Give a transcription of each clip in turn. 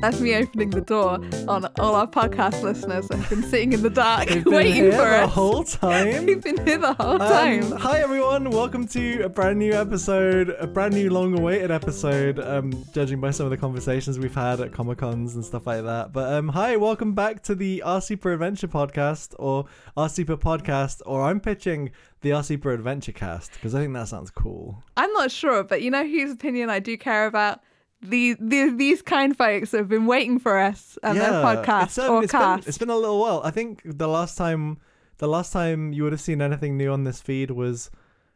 That's me opening the door on all our podcast listeners that have been sitting in the dark waiting for the us. whole time. You've been here the whole Um, time. hi everyone, welcome to a brand new episode, a brand new long-awaited episode. Um, judging by some of the conversations we've had at comic cons and stuff like that. But um, hi, welcome back to the Our Super Adventure podcast or Our Super podcast, or I'm pitching the Our Super Adventure cast because I think that sounds cool. I'm not sure, but you know whose opinion I do care about? The, the, these kind folks have been waiting for us and their podcast it's, um, or it's cast. Been, it's been a little while. I think the last time, the last time you would have seen anything new on this feed was.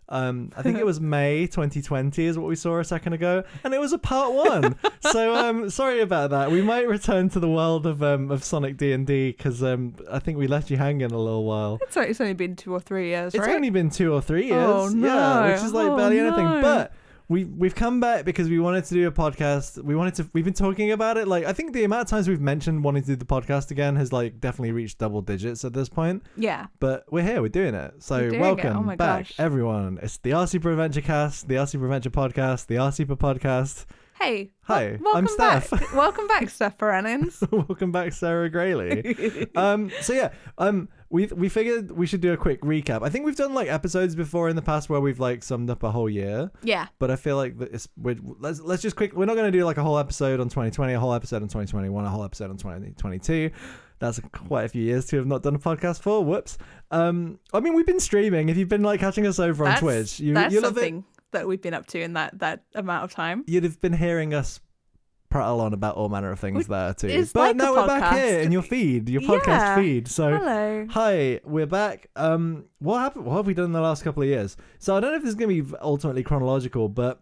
Um, I think it was May 2020 is what we saw a second ago, and it was a part one. so um, sorry about that. We might return to the world of um, of Sonic D and D because um, I think we left you hanging a little while. it's, only, it's only been two or three years, It's right? only been two or three years, Oh, no. yeah, which is like Oh, barely anything. no. But we we've come back because we wanted to do a podcast. We wanted to. We've been talking about it. Like I think the amount of times we've mentioned wanting to do the podcast again has like definitely reached double digits at this point. yeah. But we're here. We're doing it. So doing it. welcome Oh my back, gosh. everyone. It's the Our Super Adventure Cast, the Our Super Adventure podcast, the Our Super podcast. Hey. Hi, wel- I'm Steph. Back. welcome back, Steph Purenins. welcome back, Sarah Graley. um so yeah um we we figured we should do a quick recap. I think we've done like episodes before in the past where we've like summed up a whole year. Yeah. but i feel like it's we're, let's let's just quick we're not going to do like a whole episode on 2020 a whole episode on 2021 a whole episode on 2022 that's quite a few years to have not done a podcast for. Whoops. Um i mean we've been streaming. If you've been like catching us over on That's, twitch you, that's you'll something that we've been up to in that, that amount of time. you'd have been hearing us prattle on about all manner of things there too but like now we're back here in your feed your podcast Yeah. feed so Hello. Hi, we're back. Um, what happened? What have we done in the last couple of years? So I don't know if this is going to be ultimately chronological, but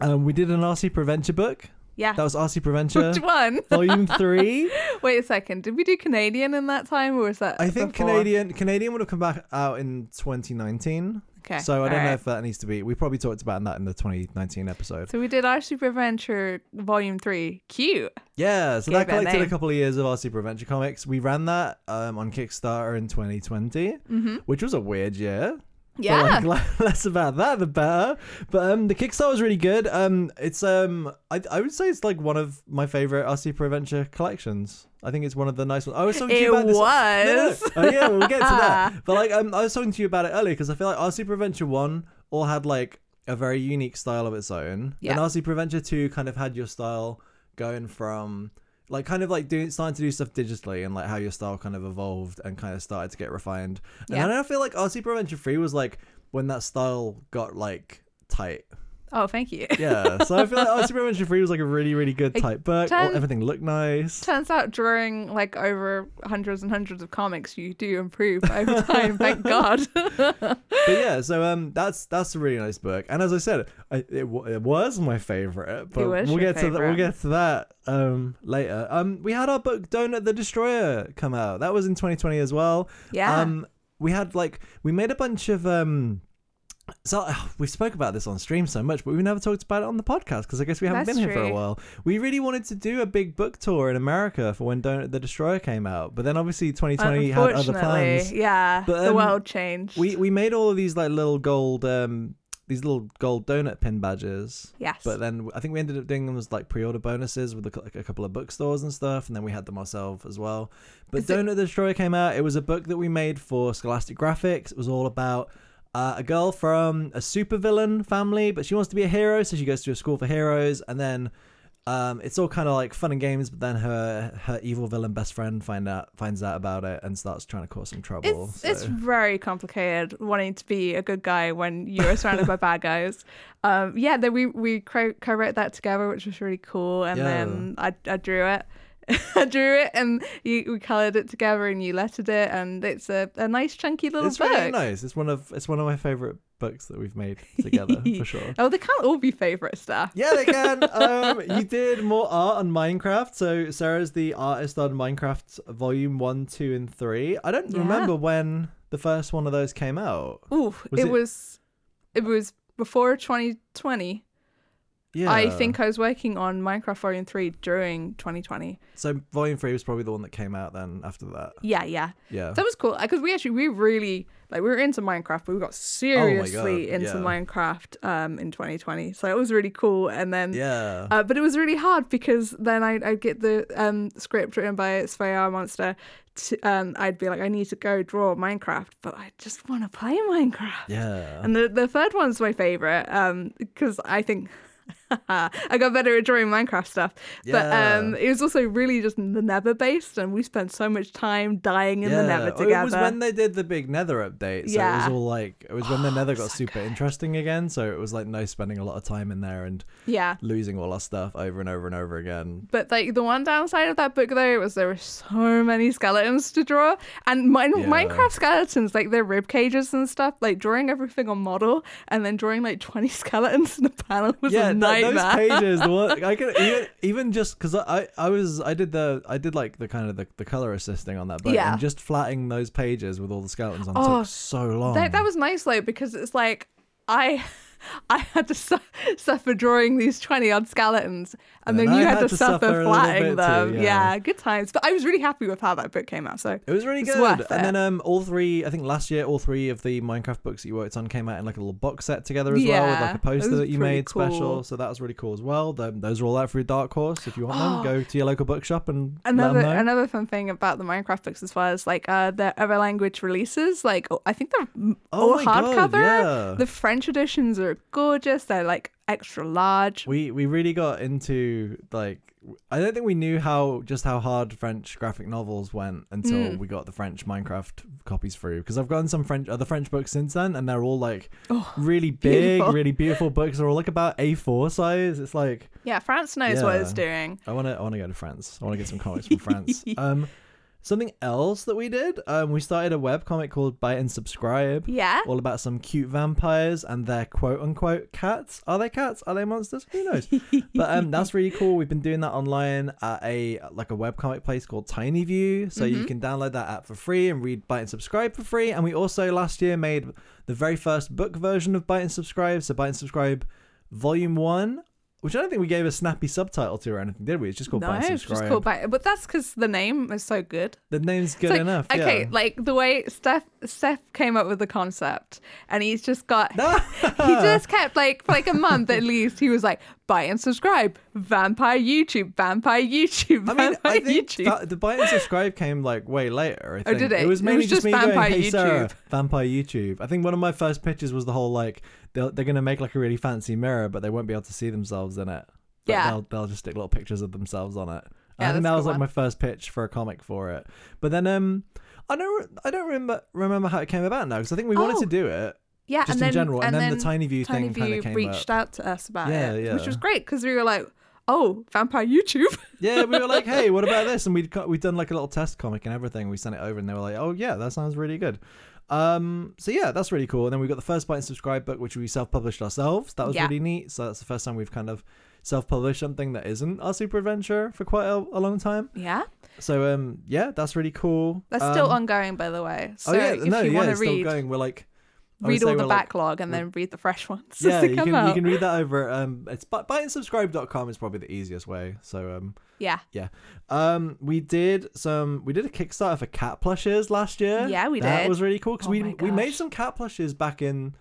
um, we did an Our Super Adventure book. Yeah. That was Our Super Adventure Which one? Volume Three. Wait a second. Did we do Canadian in that time, or was that? I think before? Canadian Canadian would have come back out in 2019. Okay. So I don't know if that needs to be. We probably talked about that in the 2019 episode. So we did our Super Adventure Volume Three. Cute. Yeah, so Gave that collected a couple of years of our Super Adventure comics. We ran that um, on Kickstarter in 2020, Mm-hmm. which was a weird year. Yeah. like, less about that, the better. But um, the Kickstarter was really good. Um, it's um, I, I would say it's like one of my favorite Our Super Adventure collections. I think it's one of the nice ones. I was talking to you about was. this. No, no. Oh yeah, we'll get to that. But like, um, I was talking to you about it earlier because I feel like Our Super Adventure One all had like a very unique style of its own, Yeah. and Our Super Adventure Two kind of had your style going from like kind of like doing starting to do stuff digitally and like how your style kind of evolved and kind of started to get refined. And Yeah. then I feel like Our Super Adventure Three was like when that style got like tight. Oh, thank you. Yeah. so I feel like RC Prevention Free was like a really, really good It tight book. All- turn- everything looked nice. Turns out drawing like over hundreds and hundreds of comics, you do improve over time. thank God. But yeah, so um that's that's a really nice book. And as I said, I, it, wa- it was my favorite, but was we'll your get to that we'll favourite. get to that um later. Um we had our book Donut the Destroyer come out. That was in 2020 as well. yeah. Um, we had like we made a bunch of um. So we spoke about this on stream so much, but we've never talked about it on the podcast because I guess we haven't That's been here for a while. We really wanted to do a big book tour in America for when Donut the Destroyer came out, but then obviously 2020 had other plans. yeah. But, the um, world changed. We we made all of these like little gold um these little gold donut pin badges. yes. But then I think we ended up doing them as like pre-order bonuses with a, like a couple of bookstores and stuff, and then we had them ourselves as well. But Is it- Donut the Destroyer came out. It was a book that we made for Scholastic Graphix. It was all about uh, a girl from a supervillain family, but she wants to be a hero, so she goes to a school for heroes, and then um, it's all kind of like fun and games. But then her her evil villain best friend find out finds out about it and starts trying to cause some trouble. It's, it's very complicated wanting to be a good guy when you're surrounded by bad guys. Um, yeah, then we we co- co-wrote that together, which was really cool. And Yeah. then I, I drew it. I drew it and you, we colored it together and you lettered it and it's a, a nice chunky little it's book. really nice. It's one of it's one of my favorite books that we've made together for sure. Oh, they can't all be favorite stuff. Yeah, they can. um, you did more art on Minecraft. So Sarah's the artist on Minecraft Volume One, Two, and Three. I don't Yeah. remember when the first one of those came out. Ooh, Was it, it- was it was before 2020. Yeah. I think I was working on Minecraft Volume 3 during 2020. so. Volume three was probably the one that came out then. After that, Yeah, yeah. yeah. That was cool because we actually we really like we were into Minecraft, but we got seriously God, into yeah. Minecraft um in 2020. So it was really cool. And then yeah. uh, but it was really hard because then I I'd get the um script written by Sfé Monster. To, um, I'd be like, I need to go draw Minecraft, but I just want to play Minecraft. yeah. And the the third one's my favorite um because I think I got better at drawing Minecraft stuff. But um it was also really just the Nether based and we spent so much time dying in the Nether together. It was when they did the big Nether update. So it was all like it was when the Oh, Nether got so super good. interesting again. So it was like nice spending a lot of time in there and yeah. losing all our stuff over and over and over again. But like the one downside of that book though was there were so many skeletons to draw, and mine, Yeah. Minecraft skeletons like their rib cages and stuff, like drawing everything on model and then drawing like twenty skeletons in a panel was yeah, a th- nightmare. those pages. The one I can even, even just because I I was I did the I did like the kind of the, the color assisting on that book Yeah. and just flatting those pages with all the skeletons on Oh, took so long. That, that was nice though because it's like I I had to su- suffer drawing these twenty odd skeletons, and, And then you had, had to, suffer, suffer flatting them. too, yeah. yeah. good times. But I was really happy with how that book came out. So It was really good. And it. then um all three I think last year all three of the Minecraft books that you worked on came out in like a little box set together as well with like a poster that you made special. So that was really cool as well. Them- those are all out through Dark Horse. If you want Oh. them, go to your local bookshop and another let them know. another fun thing about the Minecraft books as well is like uh the other language releases. Like oh, I think they're oh all hardcover. yeah. The French editions are gorgeous. They're like extra large. we we really got into like I don't think we knew how just how hard French graphic novels went until Mm. we got the French Minecraft copies through because I've gotten some French other French books since then and they're all like Oh, really big, beautiful. really beautiful books. They're all like about A4 size. It's like yeah, France knows what it's doing. I want to I want to go to France. I want to get some comics from France. Um something else that we did, um we started a web comic called Bite and Subscribe. Yeah. All about some cute vampires and their quote unquote cats. Are they cats? Are they monsters? Who knows? but um, that's really cool. We've been doing that online at a like a webcomic place called Tinyview, so you Mhm. can download that app for free and read Bite and Subscribe for free. And we also last year made the very first book version of Bite and Subscribe, so Bite and Subscribe Volume One, which I don't think we gave a snappy subtitle to or anything, did we? It's just called no, and it's just called Bite. But that's because the name is so good. the name's good like, enough. Okay, yeah. like the way Steph Steph came up with the concept, and he's just got he just kept like for like a month at least. He was like, buy and subscribe, vampire YouTube, vampire YouTube, I vampire mean, I think YouTube. the buy and subscribe came like way later. I Oh, did it? It was It mainly was just, just me going, Vampire "Hey Sarah, YouTube." vampire YouTube." I think one of my first pitches was the whole like they're they're gonna make like a really fancy mirror, but they won't be able to see themselves in it. But Yeah. they'll they'll just stick little pictures of themselves on it. Yeah, I think that was like one. my first pitch for a comic for it. But then um. I don't. I don't remember remember how it came about now because I think we wanted Oh, to do it yeah, just and in then, general, and, then, the Tinyview Tiny thing kind of came reached up. out to us about Yeah, it, which was great because we were like, oh, vampire YouTube. Yeah, we were like, hey, what about this? And we'd co- we'd done like a little test comic and everything. We sent it over, and they were like, oh yeah, that sounds really good. Um, so yeah, that's really cool. And then we got the first bite and subscribe book, which we self-published ourselves. That was Yeah. really neat. So that's the first time we've kind of self-published something that isn't our super adventure for quite a, a long time. yeah, So um, yeah, that's really cool. that's still Um, ongoing, by the way. So oh yeah, if no, you yeah, want to it's still read, going. We're like. Read all the we're like- backlog and then read the fresh ones yeah, you can out. you can read that over. Um, it's biteandsubscribe.com is probably the easiest way. So um, yeah, yeah. Um, we did some. We did a Kickstarter for cat plushes last year. Yeah, we that did. That was really cool because Oh we we made some cat plushes back in.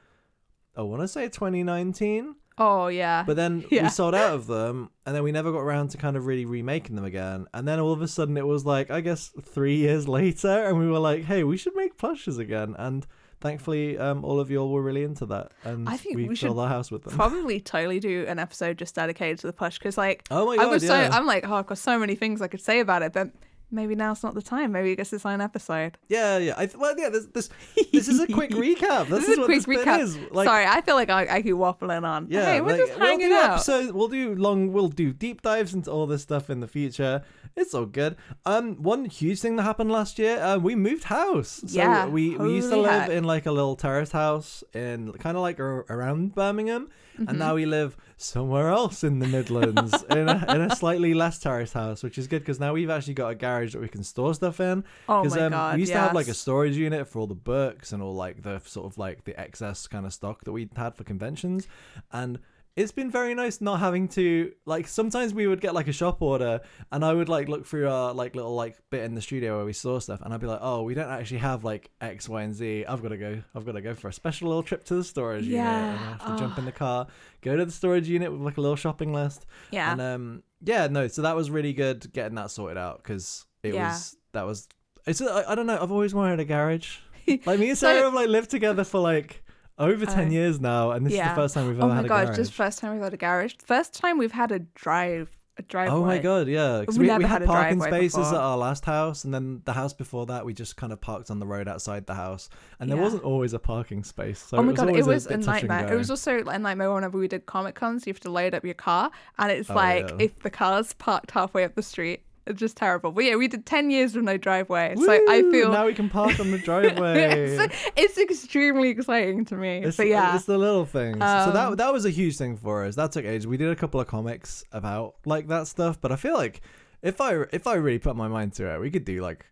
I want to say 2019, oh yeah, but then Yeah. we sold out of them, and then we never got around to kind of really remaking them again. And then all of a sudden, it was like I guess three years later, and we were like, "Hey, we should make plushes again." And thankfully, um, all of y'all were really into that, and I think we, we filled our house with them. probably totally do an episode just dedicated to the push because like oh my I god! was so yeah. I'm like oh I've got so many things I could say about it, but maybe now's not the time. Maybe it's its own episode. Yeah, yeah. I th- well, yeah. This, this this is a quick recap. This, This is a what quick recap. is. Like, Sorry, I feel like I, I keep waffling on. Yeah, we're like, just we'll do out. episodes. We'll do long. We'll do deep dives into all this stuff in the future. It's all good. Um, one huge thing that happened last year. Uh, we moved house. So Yeah, we we used to live heck. in like a little terrace house in kind of like ar- around Birmingham, Mm-hmm. and now we live somewhere else in the Midlands in a, in a slightly less terrace house, which is good because now we've actually got a garage that we can store stuff in. oh my um, god, we used to have like a storage unit for all the books and all like the sort of like the excess kind of stock that we had for conventions, and it's been very nice not having to like sometimes we would get like a shop order and I would like look through our like little like bit in the studio where we saw stuff and I'd be like, Oh, we don't actually have like X, Y, and Z. I've gotta go I've gotta go for a special little trip to the storage unit. Yeah. And I have to jump Oh. in the car, go to the storage unit with like a little shopping list. Yeah. And um yeah, no, so that was really good getting that sorted out because it Yeah. was that was it's I, I don't know, I've always wanted a garage. Like me and So- Sarah have like lived together for like over ten Oh. years now, and this is the first time we've oh ever my had a. Oh my gosh, garage. just first time we've had a garage. First time we've had a drive a driveway. Oh my god, yeah. We we, never we had had a parking spaces before. at our last house, and then the house before that, we just kind of parked on the road outside the house, and there Yeah. wasn't always a parking space. So oh my it was god, it was a, a, bit touch and nightmare. It was also a nightmare whenever we did Comic Cons. You have to load up your car, and it's Oh, like yeah. if the car's parked halfway up the street, it's just terrible. But yeah, we did ten years with no driveway, so I feel now we can park on the driveway. it's, it's extremely exciting to me. It's, but yeah, it's the little things. so Um, that that was a huge thing for us. That took ages. We did a couple of comics about like that stuff, but I feel like if I if I really put my mind to it, we could do like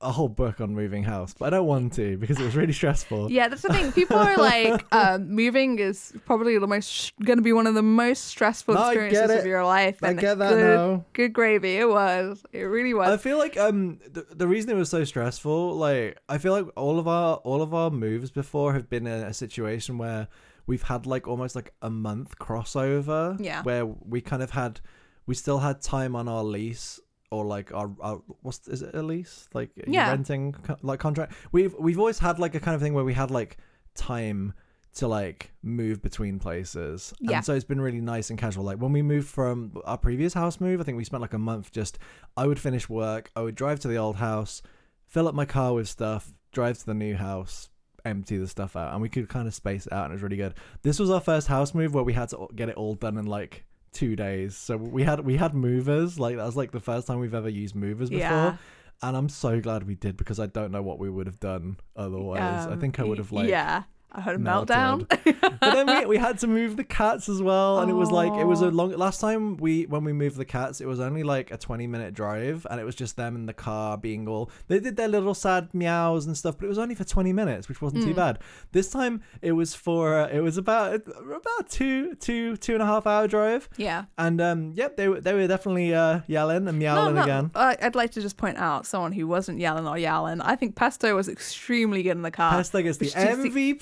a whole book on moving house. But I don't want to because it was really stressful. Yeah, that's the thing. People are like, um, moving is probably the most going to be one of the most stressful No, experiences of your life. I and get that good, now. Good gravy. It was. It really was. I feel like um the, the reason it was so stressful, like I feel like all of our all of our moves before have been in a situation where we've had like almost like a month crossover. Yeah. Where we kind of had we still had time on our lease or like our, our what's is it a lease? Like Yeah. renting like contract. We've we've always had like a kind of thing where we had like time to like move between places. Yeah. And so it's been really nice and casual. Like when we moved from our previous house move, I think we spent like a month just I would finish work, I would drive to the old house, fill up my car with stuff, drive to the new house, empty the stuff out, and we could kind of space it out and it was really good. This was our first house move where we had to get it all done in like two days. So we had we had movers, like that was like the first time we've ever used movers before. yeah. And I'm so glad we did because I don't know what we would have done otherwise. I Um, think I would have like Yeah. I had a melted. meltdown. but then we, we had to move the cats as well and it was like it was a long last time we when we moved the cats it was only like a 20 minute drive and it was just them in the car being all they did their little sad meows and stuff but it was only for 20 minutes which wasn't too Mm. bad this time it was for uh, it was about about two two two and a half hour drive yeah. and um yep they were they were definitely uh yelling and meowing again I- I'd like to just point out someone who wasn't yelling or yelling. I think Pesto was extremely good in the car. Pesto gets the MVP. the-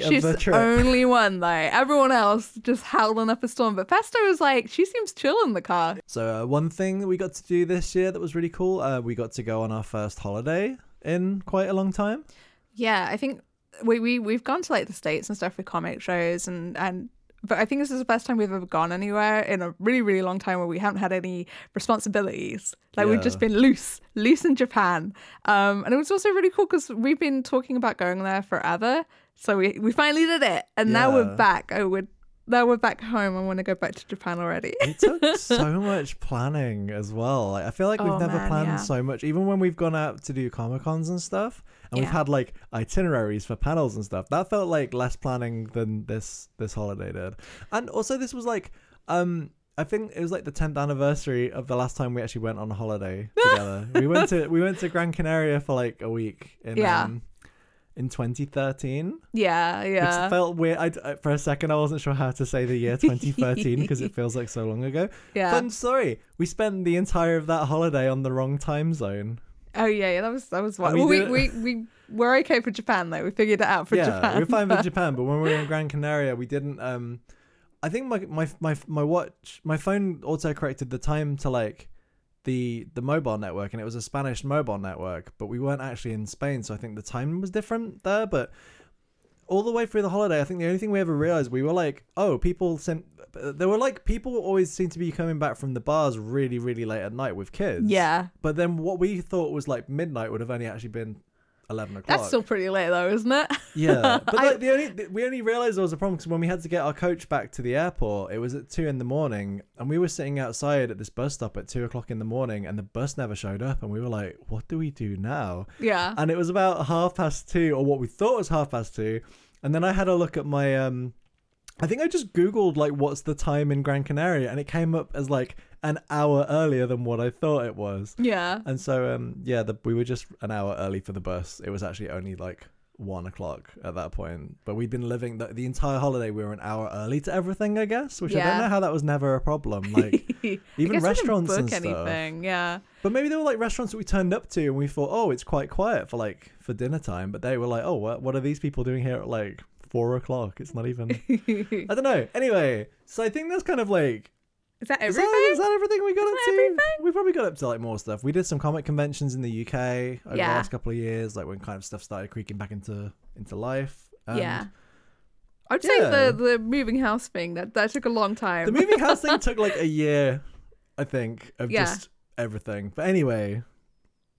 She's of the trip. only one though. Everyone else just howling up a storm. But Pesto was like, she seems chill in the car. So uh, one thing that we got to do this year that was really cool, uh, we got to go on our first holiday in quite a long time. Yeah, I think we we we've gone to like the states and stuff for comic shows and and but I think this is the first time we've ever gone anywhere in a really really long time where we haven't had any responsibilities. Like we've just been loose, loose in Japan. Um, and it was also really cool because we've been talking about going there forever. So we we finally did it, and now we're back. Oh, we're now we're back home. I want to go back to Japan already. It took so much planning as well. Like, I feel like we've Oh, never man, planned yeah. so much, even when we've gone out to do comic cons and stuff, and we've Yeah. had like itineraries for panels and stuff. That felt like less planning than this this holiday did. And also, this was like, um, I think it was like the tenth anniversary of the last time we actually went on a holiday together. we went to we went to Gran Canaria for like a week in Yeah. um, in 2013. yeah, yeah. Which felt weird. I, I- for a second, I wasn't sure how to say the year 2013 because it feels like so long ago. yeah. Fun story. We spent the entire of that holiday on the wrong time zone. Oh yeah, yeah, that was that was we well, we, we we were okay for Japan though. We figured it out for yeah, Japan. we were fine for Japan, but when we were in Gran Canaria, we didn't. Um, I think my my my my watch, my phone auto corrected the time to like the the mobile network, and it was a Spanish mobile network, but we weren't actually in Spain, so I think the time was different there. But all the way through the holiday, I think the only thing we ever realized we were like, oh, people sent. There were like people always seem to be coming back from the bars really, really late at night with kids. yeah, But then what we thought was like midnight would have only actually been eleven o'clock. that's still pretty late though, isn't it? Yeah, but I- the only we only realized there was a problem because when we had to get our coach back to the airport, it was at two in the morning, and we were sitting outside at this bus stop at two o'clock in the morning, and the bus never showed up, and we were like, "What do we do now?" yeah. And it was about half past two, or what we thought was half past two, and then I had a look at my um, I think I just googled like what's the time in Gran Canaria, and it came up as like an hour earlier than what I thought it was. Yeah. And so, um, yeah, the, we were just an hour early for the bus. It was actually only like one o'clock at that point. But we'd been living the, the entire holiday. We were an hour early to everything, I guess, which I don't know how that was never a problem. Like even guess we didn't restaurants and stuff. anything. Yeah. But maybe there were like restaurants that we turned up to and we thought, oh, it's quite quiet for like for dinner time. But they were like, oh, what what are these people doing here at like four o'clock? It's not even. I don't know. Anyway, so I think that's kind of like Is that is everything? that, is that everything we got Is up to? everything? We probably got up to like more stuff. We did some comic conventions in the UK over the last couple of years, like when kind of stuff started creaking back into into life. And yeah. I'd yeah. say the the moving house thing that that took a long time. The moving house thing took like a year, I think, of Yeah. just everything. But anyway,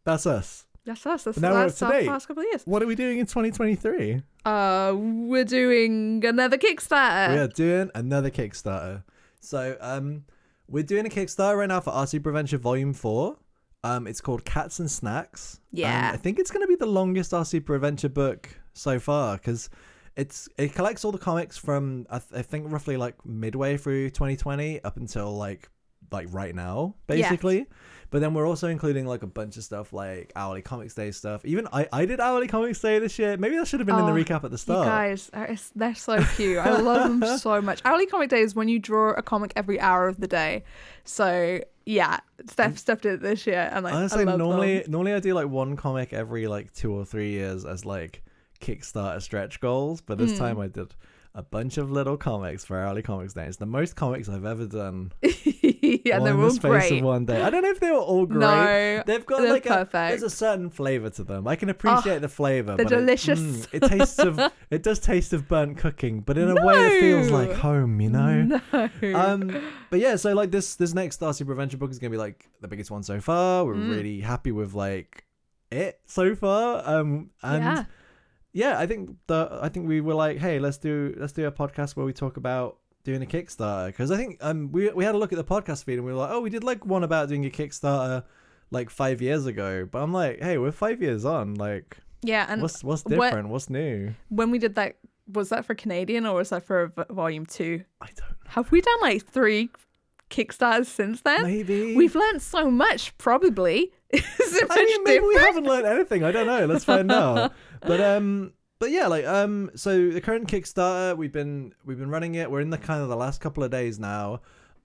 that's us. That's us. That's, now we're our to past couple of years. What are we doing in 2023? Uh, we're doing another Kickstarter. we are doing another Kickstarter. So, um, we're doing a Kickstarter right now for Our Super Adventure Volume 4. Um, it's called Cats and Snacks. Yeah. And I think it's going to be the longest Our Super Adventure book so far because it's it collects all the comics from I, th- I think roughly like midway through 2020 up until like like right now basically. But then we're also including like a bunch of stuff like hourly comics day stuff. Even I I did hourly comics day this year. Maybe that should have been in the Oh, recap at the start. guys, they're so cute. I love them so much. Hourly Comic Day is when you draw a comic every hour of the day. So yeah, Steph Steph did it this year, and like Honestly, I normally them. normally I do like one comic every like two or three years as like Kickstarter stretch goals, but this Mm. time I did a bunch of little comics for hourly comics day. It's the most comics I've ever done. yeah, all they're all the space great. of one day. I don't know if they were all great. No, They've got they're like a there's a certain flavor to them. I can appreciate the flavor. they're but it- delicious. mm, It, tastes of it does taste of burnt cooking, but in a way it feels like home. You know. no. Um, but yeah, so like this this next Our Super Adventure book is gonna be like the biggest one so far. We're Mm. really happy with like it so far. Um, and yeah. yeah. I think the I think we were like, hey, let's do let's do a podcast where we talk about doing a Kickstarter because I think um we we had a look at the podcast feed and we were like, oh, we did like one about doing a Kickstarter like five years ago, but I'm like, hey, we're five years on. Like, yeah, and what's what's what- different? What's new? when we did that, was that for Canadian or was that for v- Volume Two? I don't Have we done like three Kickstarters since then? maybe We've learned so much, probably. Is it I mean, maybe we haven't learned anything. I don't know. Let's find out. But um, but yeah, like um, so the current Kickstarter, we've been we've been running it. We're in the kind of the last couple of days now.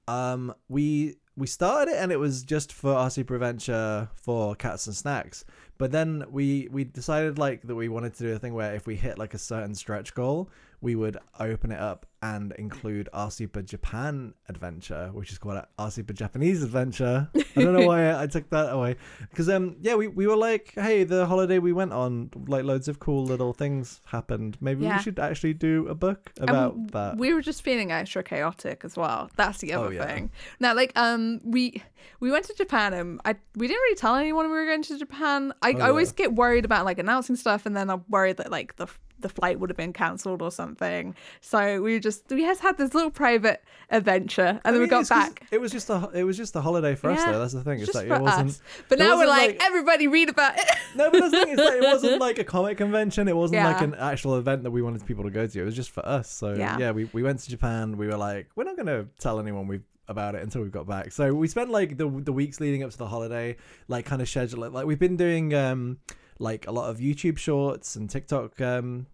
Um, we we started it and it was just for Our Super Adventure for cats and snacks. But then we we decided like that we wanted to do a thing where if we hit like a certain stretch goal, we would open it up and include our Super Japan adventure, which is called our Super Japanese adventure. I don't know why I took that away because um yeah we, we were like hey the holiday we went on like loads of cool little things happened maybe Yeah. we should actually do a book about that We were just feeling extra chaotic as well. That's the other Oh, yeah. thing. Now, like, um, we we went to Japan and I we didn't really tell anyone we were going to Japan. I, Oh, I always yeah. get worried about like announcing stuff, and then I'm worried that like the the flight would have been cancelled or something. So we just we just had this little private adventure, and I then we got back. it was just a it was just a holiday for us Yeah, though. That's the thing. it's like it wasn't us, but now we're like, like- everybody read about it. no but the thing. Is like it wasn't like a comic convention. It wasn't like an actual event that we wanted people to go to. It was just for us. So Yeah. yeah, we, we went to Japan. We were like we're not gonna tell anyone we about it until we got back. So we spent like the the weeks leading up to the holiday like kind of schedule it. Like we've been doing um like a lot of YouTube shorts and TikTok um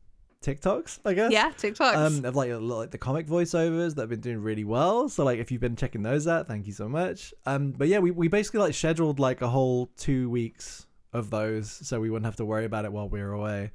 TikToks I guess yeah, TikToks. um of like like the comic voiceovers that have been doing really well so like if you've been checking those out thank you so much um but yeah we, we basically like scheduled like a whole two weeks of those so we wouldn't have to worry about it while we were away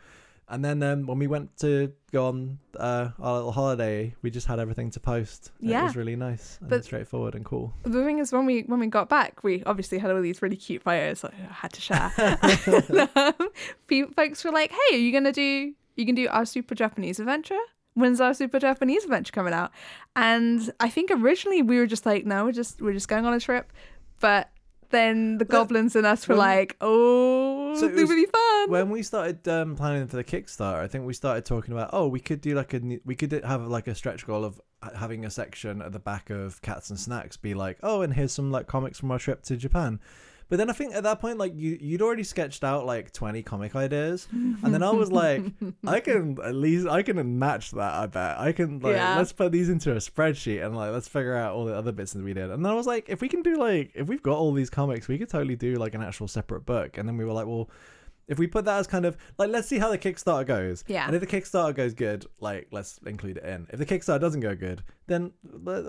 and then um when we went to go on uh our little holiday we just had everything to post Yeah. it was really nice and But- straightforward and cool the thing is, when we when we got back, we obviously had all these really cute photos that I had to share. and, um, folks were like, "Hey, are you gonna do? You can do our Super Japanese adventure? When's our Super Japanese adventure coming out?" And I think originally we were just like, "No, we're just we're just going on a trip," but then the Well, goblins and us were like, "Oh, So it it'll be was- really fun." when we started um, planning for the Kickstarter, I think we started talking about oh we could do like a we could have like a stretch goal of having a section at the back of Cats and Snacks be like oh and here's some like comics from our trip to Japan. But then I think at that point, like you, you'd already sketched out like twenty comic ideas, and then I was like, I can at least I can match that. I bet I can. Like, Yeah. let's put these into a spreadsheet and like let's figure out all the other bits that we did. And then I was like, if we can do like if we've got all these comics, we could totally do like an actual separate book. And then we were like, well, if we put that as kind of like let's see how the Kickstarter goes. Yeah. And if the Kickstarter goes good, like let's include it in. If the Kickstarter doesn't go good, then uh,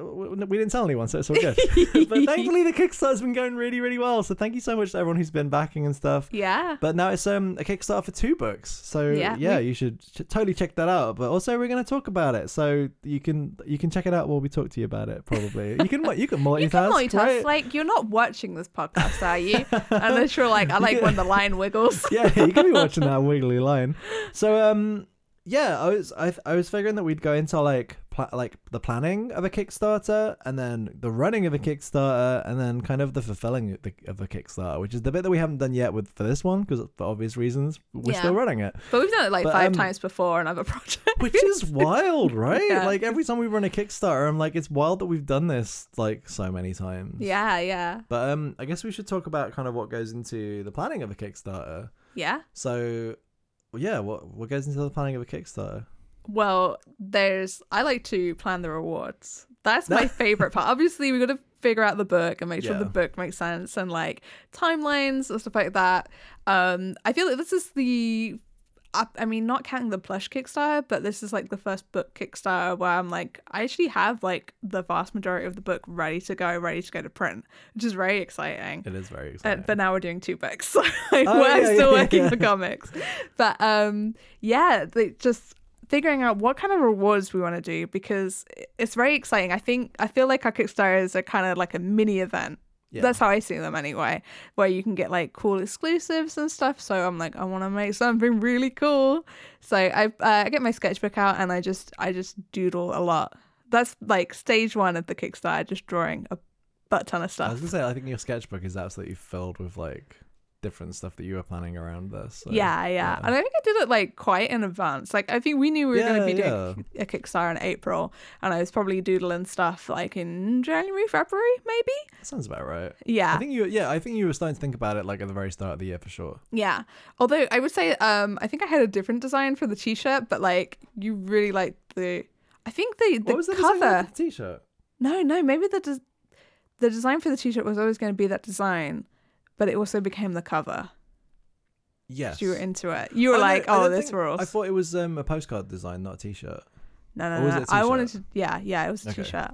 we didn't sell anyone, so it's all good. but thankfully the Kickstarter's been going really, really well. So thank you so much to everyone who's been backing and stuff. Yeah. But now it's um a Kickstarter for two books, so Yeah, yeah, we- you should ch- totally check that out. But also we're going to talk about it, so you can you can check it out while we talk to you about it. Probably you can you can multitask, You can multitask. right? Like you're not watching this podcast, are you? Unless you're like, I like when the line wiggles. yeah, you can be watching that wiggly line. So um yeah, I was I, I was figuring that we'd go into like pla- like the planning of a Kickstarter and then the running of a Kickstarter and then kind of the fulfilling of the, of a Kickstarter, which is the bit that we haven't done yet with for this one because for obvious reasons we're Yeah. still running it. But we've done it like But, five um, times before on other projects. which is wild, right? Yeah. Like every time we run a Kickstarter, I'm like, it's wild that we've done this like so many times. yeah, yeah, But um, I guess we should talk about kind of what goes into the planning of a Kickstarter. Yeah. So, yeah, what what goes into the planning of a Kickstarter? Well, there's. I like to plan the rewards. That's my favorite part. Obviously, we got to figure out the book and make sure Yeah. the book makes sense and like timelines and stuff like that. Um, I feel like this is the. I, I mean, not counting the plush Kickstarter, but this is like the first book Kickstarter where I'm like, I actually have like the vast majority of the book ready to go, ready to go to print, which is very exciting. It is very Uh, exciting. but now we're doing two books. So like, Oh, we're yeah, still yeah, working yeah. the comics. But um, yeah, just figuring out what kind of rewards we want to do because it's very exciting. I think I feel like our Kickstarters are kind of like a mini event. Yeah. That's how I see them anyway, where you can get like cool exclusives and stuff. So I'm like, I want to make something really cool. So I uh, I get my sketchbook out and I just I just doodle a lot. That's like stage one of the Kickstarter, just drawing a butt ton of stuff. I was gonna say, I think your sketchbook is absolutely filled with like different stuff that you were planning around this. so, yeah, yeah, And I think I did it like quite in advance. Like I think we knew we were going to Yeah, be doing a Kickstarter in April, and I was probably doodling stuff like in January, February, maybe. That sounds about right. Yeah, I think you, yeah, I think you were starting to think about it like at the very start of the year for sure. yeah. Although I would say, um, I think I had a different design for the T-shirt, but like you really liked the. I think the the what was the cover. the t-shirt? No, no, maybe the des- the design for the T-shirt was always going to be that design, but it also became the cover. Yes. You were into it. You were like, "Oh, this rules." I thought it was um, a postcard design, not a t-shirt. No, Or no, was no. it a I wanted to. Yeah, yeah. It was a Okay. shirt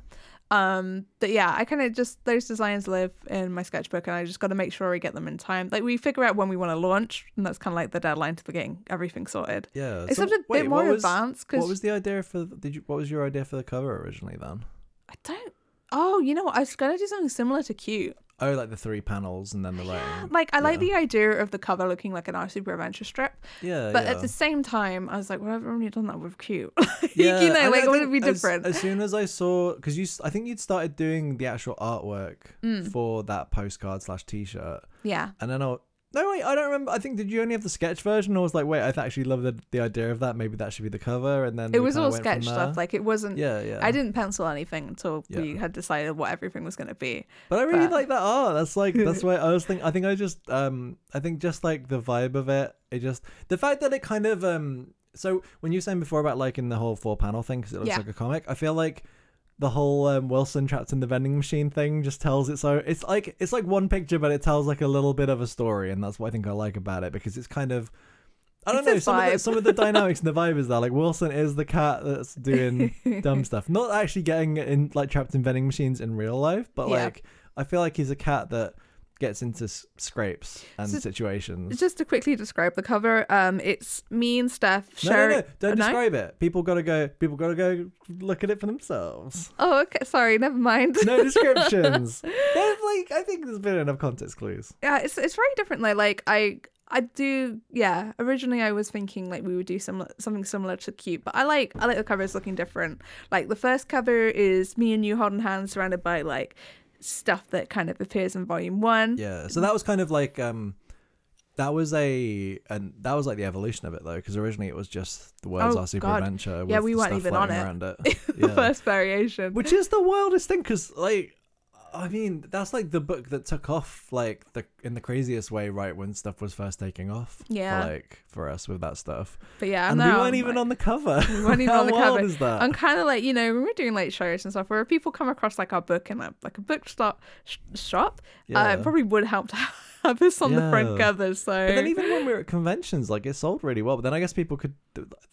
Um, but yeah, I kind of just those designs live in my sketchbook, and I just got to make sure we get them in time. Like we figure out when we want to launch, and that's kind of like the deadline to the getting everything sorted. Yeah. It's so a bit wait, more what was, advanced What was the idea for? Did you? What was your idea for the cover originally then? I don't. Oh, you know what? I was gonna do something similar to cute. Oh, like the three panels and then the writing. Like I like Yeah. the idea of the cover looking like an our super adventure strip, Yeah. but yeah. at the same time, I was like, well, I've already done that with cute. Yeah, you know, and like it would be different. As, soon as I saw, because you, I think you'd started doing the actual artwork Mm. for that postcard slash T-shirt, yeah. and then I. No wait, I don't remember. I think did you only have the sketch version, or was like, wait, I actually love the the idea of that. Maybe that should be the cover, and then It was all sketch stuff. Like it wasn't. yeah, yeah. I didn't pencil anything until we had decided what everything was going to be. But I really But- like that art. That's like that's why I was thinking. I think I just um I think just like the vibe of it. It just the fact that it kind of um. So when you were saying before about like in the whole four panel thing because it looks Yeah. like a comic, I feel like the whole um, Wilson trapped in the vending machine thing just tells its own. It's like it's like one picture, but it tells like a little bit of a story, and that's what I think I like about it because it's kind of. I don't It's know some of, the, some of the dynamics and the vibe is there. Like Wilson is the cat that's doing dumb stuff. Not actually getting in like trapped in vending machines in real life, but Yeah. like I feel like he's a cat that gets into s- scrapes and So- situations. Just to quickly describe the cover, um, it's me and Steph No, no, no! Don't describe it. People gotta go. People gotta go look at it for themselves. Oh, okay. Sorry, never mind. No descriptions. There's like I think there's been enough context clues. yeah, it's it's very different. Like, like I I do. Yeah, originally I was thinking like we would do similar something similar to cute, but I like I like the covers looking different. Like the first cover is me and you holding hands, surrounded by like stuff that kind of appears in volume one. Yeah. So that was kind of like um. That was a and that was like the evolution of it though, because originally it was just the words Oh, our super God. adventure. Yeah, we weren't even on it. It. the Yeah. first variation. which is the wildest thing because like i mean that's like the book that took off like the in the craziest way right when stuff was first taking off. Yeah. For like for us with that stuff, But yeah, and we weren't I'm even like- on the cover. We weren't even on the wild cover. is that? I'm kind of like you know when we're doing late shows and stuff where people come across like our book in a like a bookstop sh- shop. Uh, Yeah. it probably would help to have this on the front cover. So But then even when we were at conventions, like it sold really well. But then I guess people could.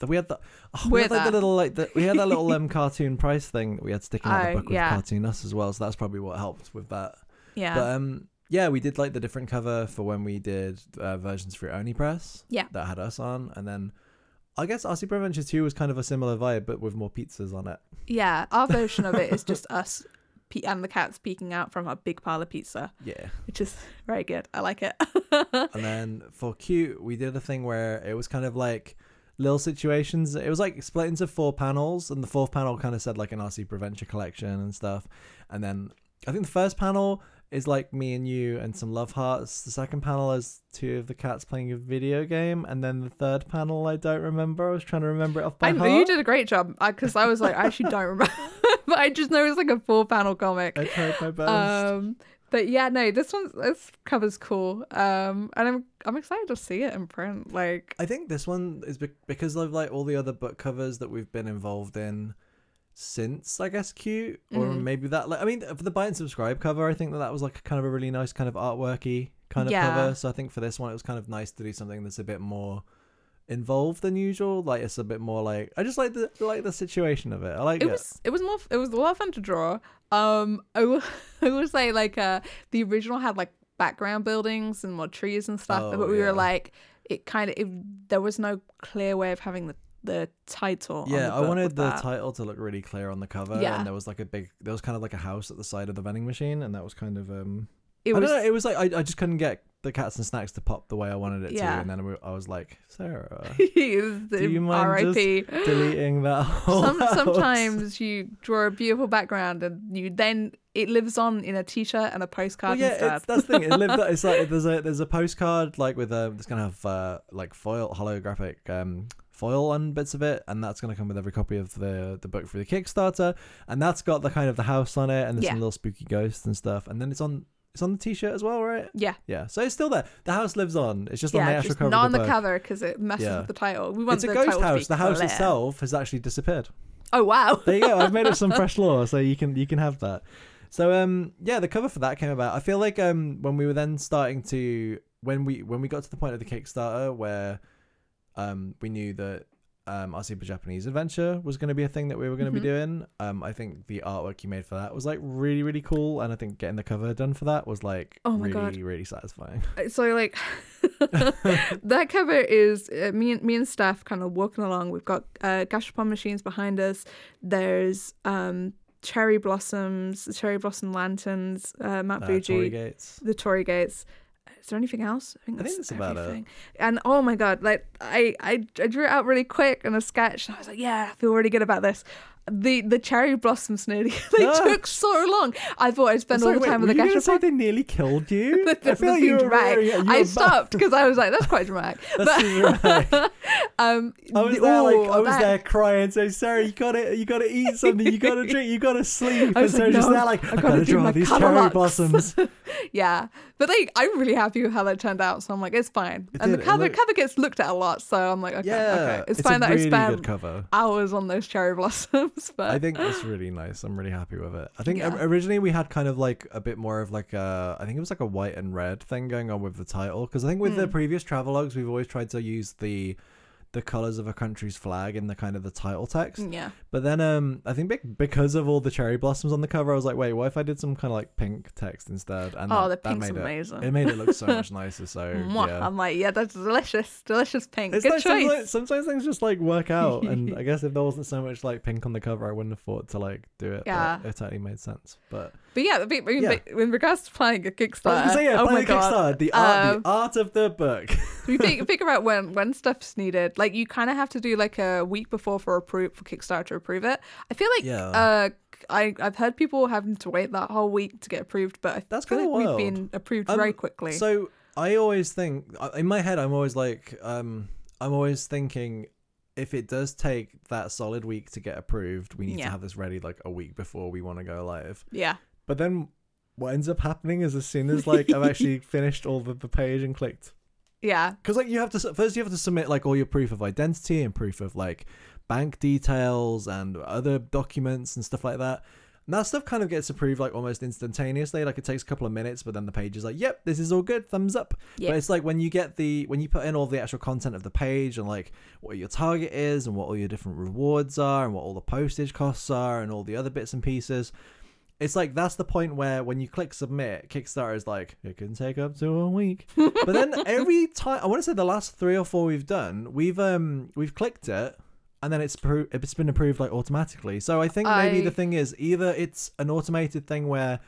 We had the. Oh, we had like the that. little like the, we had that little um cartoon price thing that we had sticking out Oh, the book with yeah. cartoon us as well. So that's probably what helped with that. yeah, But um, yeah, we did like the different cover for when we did uh, versions for Oni Press. Yeah. that had us on, and then I guess Our Super Adventure Two was kind of a similar vibe, but with more pizzas on it. yeah, our version of it is just us pe- and the cats peeking out from a big pile of pizza, Yeah, which is very good. I like it. and then for cute, we did a thing where it was kind of like little situations. It was like split into four panels, and the fourth panel kind of said like an Our Super Adventure collection and stuff. And then I think the first panel is like me and you and some love hearts. The second panel is two of the cats playing a video game, and then the third panel I don't remember. I was trying to remember it off by I heart. you did a great job because I was like I actually don't remember, but I just know it's like a four panel comic. I tried my best. Um, but yeah, no, this one this cover's cool. Um, and I'm I'm excited to see it in print. Like, I think this one is be- because of like all the other book covers that we've been involved in since I guess cute or Mhm. maybe that like I mean for the buy and subscribe cover I think that that was like kind of a really nice kind of artworky kind of Yeah. cover so I think for this one it was kind of nice to do something that's a bit more involved than usual like it's a bit more like I just like the like the situation of it I like it it, was it was more it was a lot of fun to draw. Um, I will I will say like uh the original had like background buildings and more trees and stuff, Oh, but we yeah. were like it kind of it, there was no clear way of having the the title. on yeah I wanted the that. title to look really clear on the cover Yeah. and there was like a big there was kind of like a house at the side of the vending machine and that was kind of um It I was don't know. It was like I, I just couldn't get the cats and snacks to pop the way I wanted it Yeah. to, and then I was like, Sarah, it was the Do you mind R.I.P. deleting that whole Some, sometimes you draw a beautiful background and you then it lives on in a t-shirt and a postcard Well, yeah, instead. it's, that's the thing. It lived. It's like there's a there's a postcard like with a it's gonna have uh, like foil holographic um foil on bits of it, and that's gonna come with every copy of the the book for the Kickstarter, and that's got the kind of the house on it, and there's Yeah. some little spooky ghosts and stuff, and then it's on it's on the t-shirt as well, right? yeah, Yeah, so it's still there. The house lives on. It's just on the actual just cover. not on the cover because it messes Yeah. with the title. We want It's a the ghost to house. The house clear. itself has actually disappeared. Oh wow! There you go. I've made up some fresh lore, so you can you can have that. So um yeah, the cover for that came about. I feel like um when we were then starting to when we when we got to the point of the Kickstarter where um we knew that um our Super Japanese Adventure was going to be a thing that we were going to Mhm. be doing. Um I think the artwork you made for that was like really really cool, and I think getting the cover done for that was like Oh my really God. really satisfying. So like that cover is uh, me and me and Steph kind of walking along. We've got uh, gashapon machines behind us. There's um cherry blossoms, cherry blossom lanterns, uh, Mount Uh, Fuji, Gates. the Torii gates. Is there anything else? I think I think that's that's about it. And oh my god, like I, I I drew it out really quick in a sketch, and I was like, yeah, I feel really good about this. The the cherry blossom snooty, they took so long. I thought I'd spend Sorry, all the wait, time were with the you gonna say they nearly killed you? I feel like you were dramatic. very- you I stopped because I was like, that's quite dramatic. That's dramatic. um, I was the- there like I was that- there crying, saying, "Sarah, you gotta, you gotta eat something, you gotta drink, you gotta sleep." I And was like, Sarah's just there like, I "I, gotta gotta draw these cherry locks." blossoms." Yeah, but like I'm really happy with how that turned out. So I'm like, it's fine. It and did, the cover looked- cover gets looked at a lot. So I'm like, okay, yeah, okay, it's, it's fine that really I spent cover. hours on those cherry blossoms. But I think it's really nice. I'm really happy with it. I think Yeah. originally we had kind of like a bit more of like a, I think it was like a white and red thing going on with the title because I think with the Mm. previous travelogues we've always tried to use the the colors of a country's flag in the kind of the title text. yeah, But then um I think bec- because of all the cherry blossoms on the cover, I was like, wait, what if I did some kind of like pink text instead? And oh, the that, that pink's made it amazing. it made it look so much nicer. So yeah. I'm like, yeah, that's delicious, delicious pink. It's Good like choice. sometimes, sometimes things just like work out, and I guess if there wasn't so much like pink on the cover, I wouldn't have thought to like do it. Yeah. but it totally made sense. But But yeah, but, but, Yeah. but in regards to playing a Kickstarter, say, yeah, oh my the god, the art, Um, the art of the book. think, figure out when when stuff's needed. Like you kind of have to do like a week before for approve for Kickstarter to approve it. I feel like Yeah. uh, I I've heard people having to wait that whole week to get approved, but I That's feel kinda like we've been approved Um, very quickly. So I always think in my head, I'm always like, um, I'm always thinking. If it does take that solid week to get approved, we need Yeah. to have this ready like a week before we want to go live. yeah, But then what ends up happening is as soon as like I've actually finished all the, the page and clicked Yeah. because like you have to first you have to submit like all your proof of identity and proof of like bank details and other documents and stuff like that and that stuff kind of gets approved like almost instantaneously like it takes a couple of minutes but then the page is like yep this is all good thumbs up Yeah. but it's like when you get the when you put in all the actual content of the page and like what your target is and what all your different rewards are and what all the postage costs are and all the other bits and pieces it's like that's the point where when you click submit, Kickstarter is like it can take up to a week. but then every time I want to say the last three or four we've done, we've um we've clicked it and then it's pro- it's been approved like automatically. So I think maybe I- the thing is either it's an automated thing where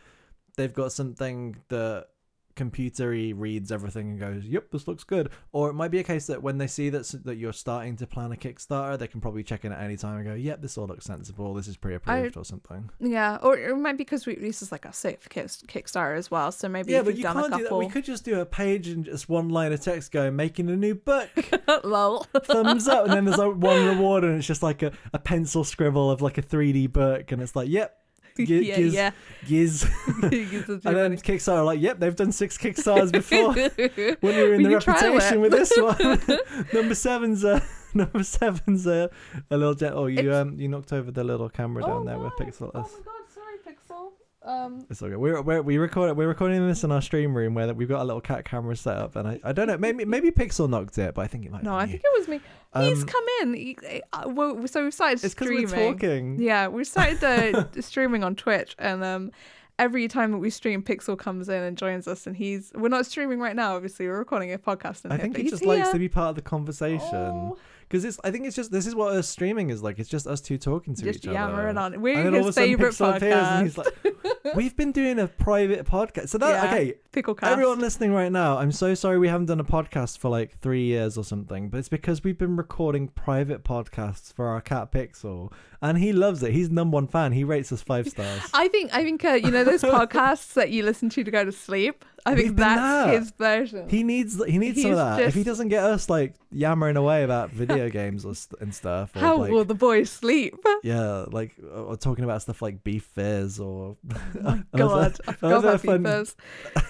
they've got something that computery reads everything and goes, "Yep, this looks good," or it might be a case that when they see that that you're starting to plan a Kickstarter, they can probably check in at any time and go, "Yep, this all looks sensible. This is pre-approved or something." Yeah. Or it might be because we this is like a safe Kickstarter as well. So maybe yeah, if but done can't a do that. We could just do a page and just one line of text going, making a new book, Lol. thumbs up, and then there's like one reward, and it's just like a, a pencil scribble of like a 3D book, and it's like, yep, yeah, giz, yeah. giz. and then Kickstarter, are like, yep, they've done six Kickstarters before. when we were in We the reputation with this one. number seven's a number seven's a, a little jet. Oh, you It's- um you knocked over the little camera down there where Pixel Oh is. my god, sorry, Pixel. Um, It's okay. We're, we're we record we're recording this in our stream room where we've got a little cat camera set up, and I, I don't know maybe maybe Pixel knocked it, but I think it might. no, I you. think it was me. He's Um, come in. He, uh, well, so we started It's because we're talking. Yeah, we started uh, streaming on Twitch, and um, every time that we stream, Pixel comes in and joins us, and he's we're not streaming right now. Obviously, we're recording a podcast. I here, think he he's just likes to be part of the conversation Oh, because it's. I think it's just this is what us streaming is like. It's just us two talking to just each other. yammering on. We're and then all of a his sudden favorite Pixel appears and he's podcast. like, "We've been doing a private podcast." So that Yeah. okay, Picklecast. Everyone listening right now, I'm so sorry we haven't done a podcast for like three years or something, but it's because we've been recording private podcasts for our cat Pixel, and he loves it. He's number one fan. He rates us five stars. I think I think uh, you know those podcasts that you listen to to go to sleep. I We've think been that's that. his version. He needs he needs some of He's that. If he just- doesn't get us like yammering away about video games or st- and stuff, or How like, will the boys sleep? yeah, like or talking about stuff like beef fizz or Oh god, I forgot about fun- beefers.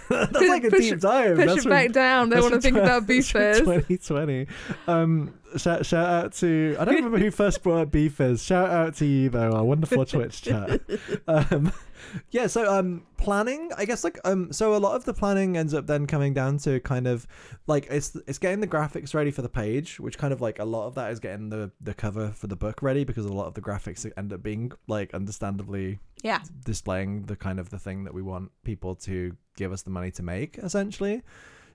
that's Push- like a push deep it- dive. Push that's it from- back down. They That's want to from think about from beefers. 2020. Um, shout, shout out to I don't remember who first brought up beefers. Shout out to you though, our wonderful Twitch chat. Um, yeah, so um, planning. I guess like um, so a lot of the planning ends up then coming down to kind of like it's it's getting the graphics ready for the page, which kind of like a lot of that is getting the the cover for the book ready because a lot of the graphics end up being like understandably Yeah, displaying the kind of the thing that we want people to give us the money to make essentially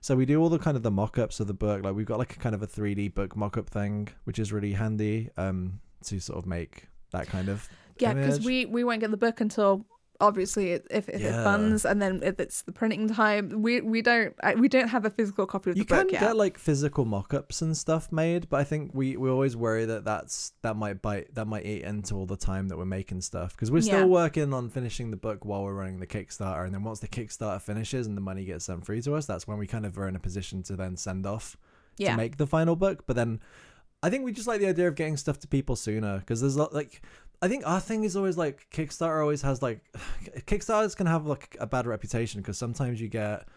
so we do all the kind of the mock-ups of the book like we've got like a kind of a 3d book mock-up thing which is really handy um to sort of make that kind of yeah, because we we won't get the book until obviously if, if Yeah. it funds, and then if it's the printing time, we we don't we don't have a physical copy of the book. you can book yet. get like physical mock-ups and stuff made but i think we we always worry that that's that might bite that might eat into all the time that we're making stuff because we're still Yeah. working on finishing the book while we're running the kickstarter and then once the kickstarter finishes and the money gets sent free to us that's when we kind of are in a position to then send off yeah, to make the final book. But then I think we just like the idea of getting stuff to people sooner because there's like I think our thing is always like Kickstarter always has like Kickstarters can have like a bad reputation because sometimes you get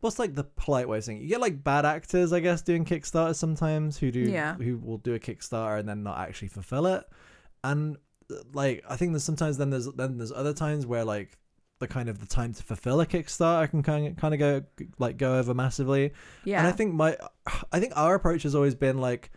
what's like the polite way of saying it? you get like bad actors I guess doing Kickstarters sometimes who do Yeah. who will do a Kickstarter and then not actually fulfill it and like I think there's sometimes then there's then there's other times where like the kind of the time to fulfill a Kickstarter can kind of kind of go like go over massively yeah. and I think my, I think our approach has always been like,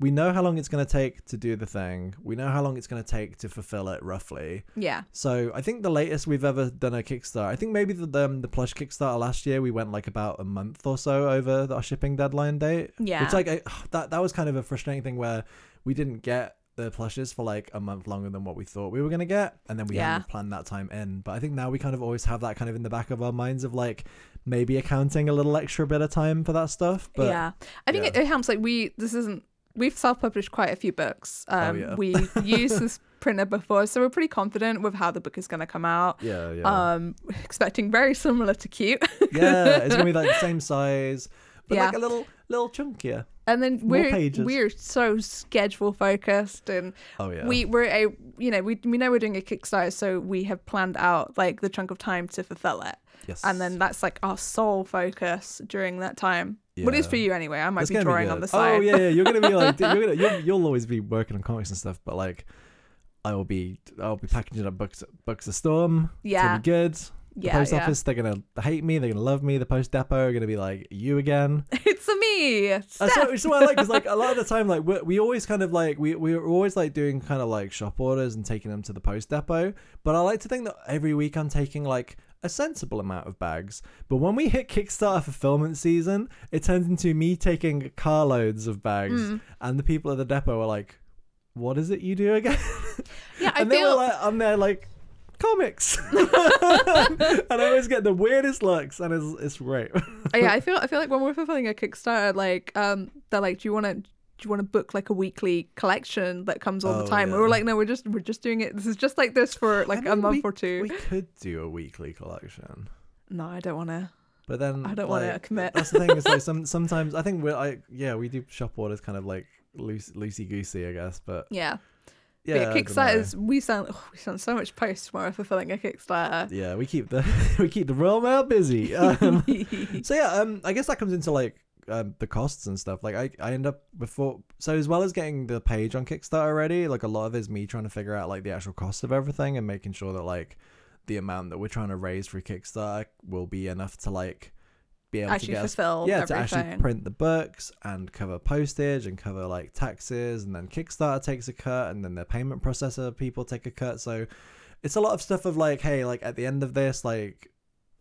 we know how long it's going to take to do the thing. We know how long it's going to take to fulfill it roughly. yeah, So I think the latest we've ever done a Kickstarter, I think maybe the the, um, the plush Kickstarter last year, we went like about a month or so over our shipping deadline date. yeah. It's like I, that that was kind of a frustrating thing where we didn't get the plushes for like a month longer than what we thought we were gonna get, and then we Yeah. hadn't planned that time in. But I think now we kind of always have that kind of in the back of our minds of like maybe accounting a little extra bit of time for that stuff. But yeah, I think yeah. It, it helps. Like we, this isn't. We've self-published quite a few books. Um, Oh, yeah. we used this printer before, so we're pretty confident with how the book is going to come out. yeah, yeah, Um, expecting very similar to Cute. yeah, it's gonna be like the same size. But Yeah. like a little, little chunkier. And then More we're pages. we're so schedule focused and Oh yeah. we we're a you know we we know we're doing a Kickstarter so we have planned out like the chunk of time to fulfill it yes. and then that's like our sole focus during that time. What is Yeah. for you anyway? I might It's be drawing good. on the oh, side. Oh yeah, yeah. You're gonna be like, you're gonna, you'll, you'll always be working on comics and stuff, but like, I will be, I'll be packaging up books, books of Storm. It's yeah, gonna be good. The yeah, post yeah. office, they're gonna hate me. They're gonna love me. The post depot are gonna be like, you again. it's a me. That's Steph. what, it's what I like. Cause like a lot of the time, like we we always kind of like we we're always like doing kind of like shop orders and taking them to the post depot. But I like to think that every week I'm taking like a sensible amount of bags. But when we hit Kickstarter fulfillment season, it turns into me taking carloads of bags, Mm. and the people at the depot are like, "What is it you do again?" Yeah, I and feel we're like, I'm there like. Comics, and I always get the weirdest looks, and it's it's great. yeah, I feel I feel like when we're fulfilling a Kickstarter, like um, they're like, do you want to? Do you want to book like a weekly collection that comes all Oh, the time? yeah. And we're like, no, we're just we're just doing it. This is just like this for like I a mean, month we- or two. We could do a weekly collection. No, I don't want to. But then I don't wanna commit. That's the thing. Is like some sometimes I think we're like yeah we do shop orders kind of like loose loosey goosey I guess. But Yeah, yeah, but I dunno. Kickstarters. We send oh, we send so much posts when we're fulfilling a Kickstarter. Yeah, we keep the we keep the Royal Mail busy. Um, so yeah, um, I guess that comes into like um, the costs and stuff. Like I, I end up before so as well as getting the page on Kickstarter already, like a lot of it is me trying to figure out like the actual cost of everything and making sure that like the amount that we're trying to raise for Kickstarter will be enough to like be able Actually to get us fulfill yeah to actually print the books and cover postage and cover like taxes and then kickstarter takes a cut and then the payment processor people take a cut so it's a lot of stuff of like hey like at the end of this like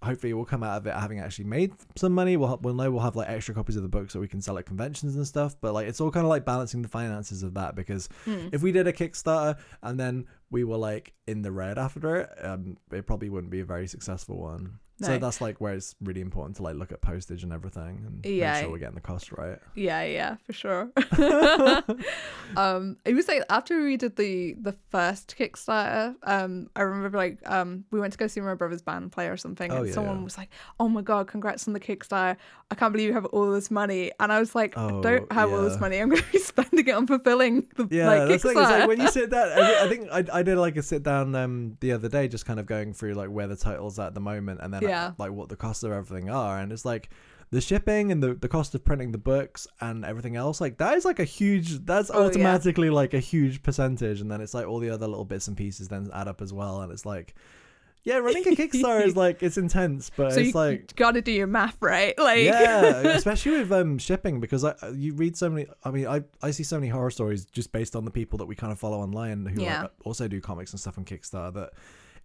hopefully we'll come out of it having actually made some money we'll, we'll know we'll have like extra copies of the book so we can sell at conventions and stuff but like it's all kind of like balancing the finances of that because Mm. if we did a kickstarter and then we were like in the red after it um it probably wouldn't be a very successful one so that's like where it's really important to like look at postage and everything and Yeah. make sure we're getting the cost right Yeah, yeah, for sure. um, it was like after we did the the first Kickstarter, um, I remember like um, we went to go see my brother's band play or something, Oh, and yeah, someone yeah. was like, "Oh my god, congrats on the Kickstarter! I can't believe you have all this money." And I was like, Oh, "I don't have all this money. I'm going to be spending it on fulfilling the yeah like that's Kickstarter." it's like when you sit down I, I think I, I did like a sit down um the other day just kind of going through like where the titles at the moment and then Yeah. uh, like what the costs of everything are and it's like the shipping and the, the cost of printing the books and everything else like that is like a huge that's Oh, yeah. automatically like a huge percentage and then it's like all the other little bits and pieces then add up as well and it's like yeah running a kickstarter is like it's intense but so it's you, like got to do your math right, like yeah, especially with um shipping because I you read so many. I mean, I I see so many horror stories just based on the people that we kind of follow online who Yeah. like, also do comics and stuff on Kickstarter. That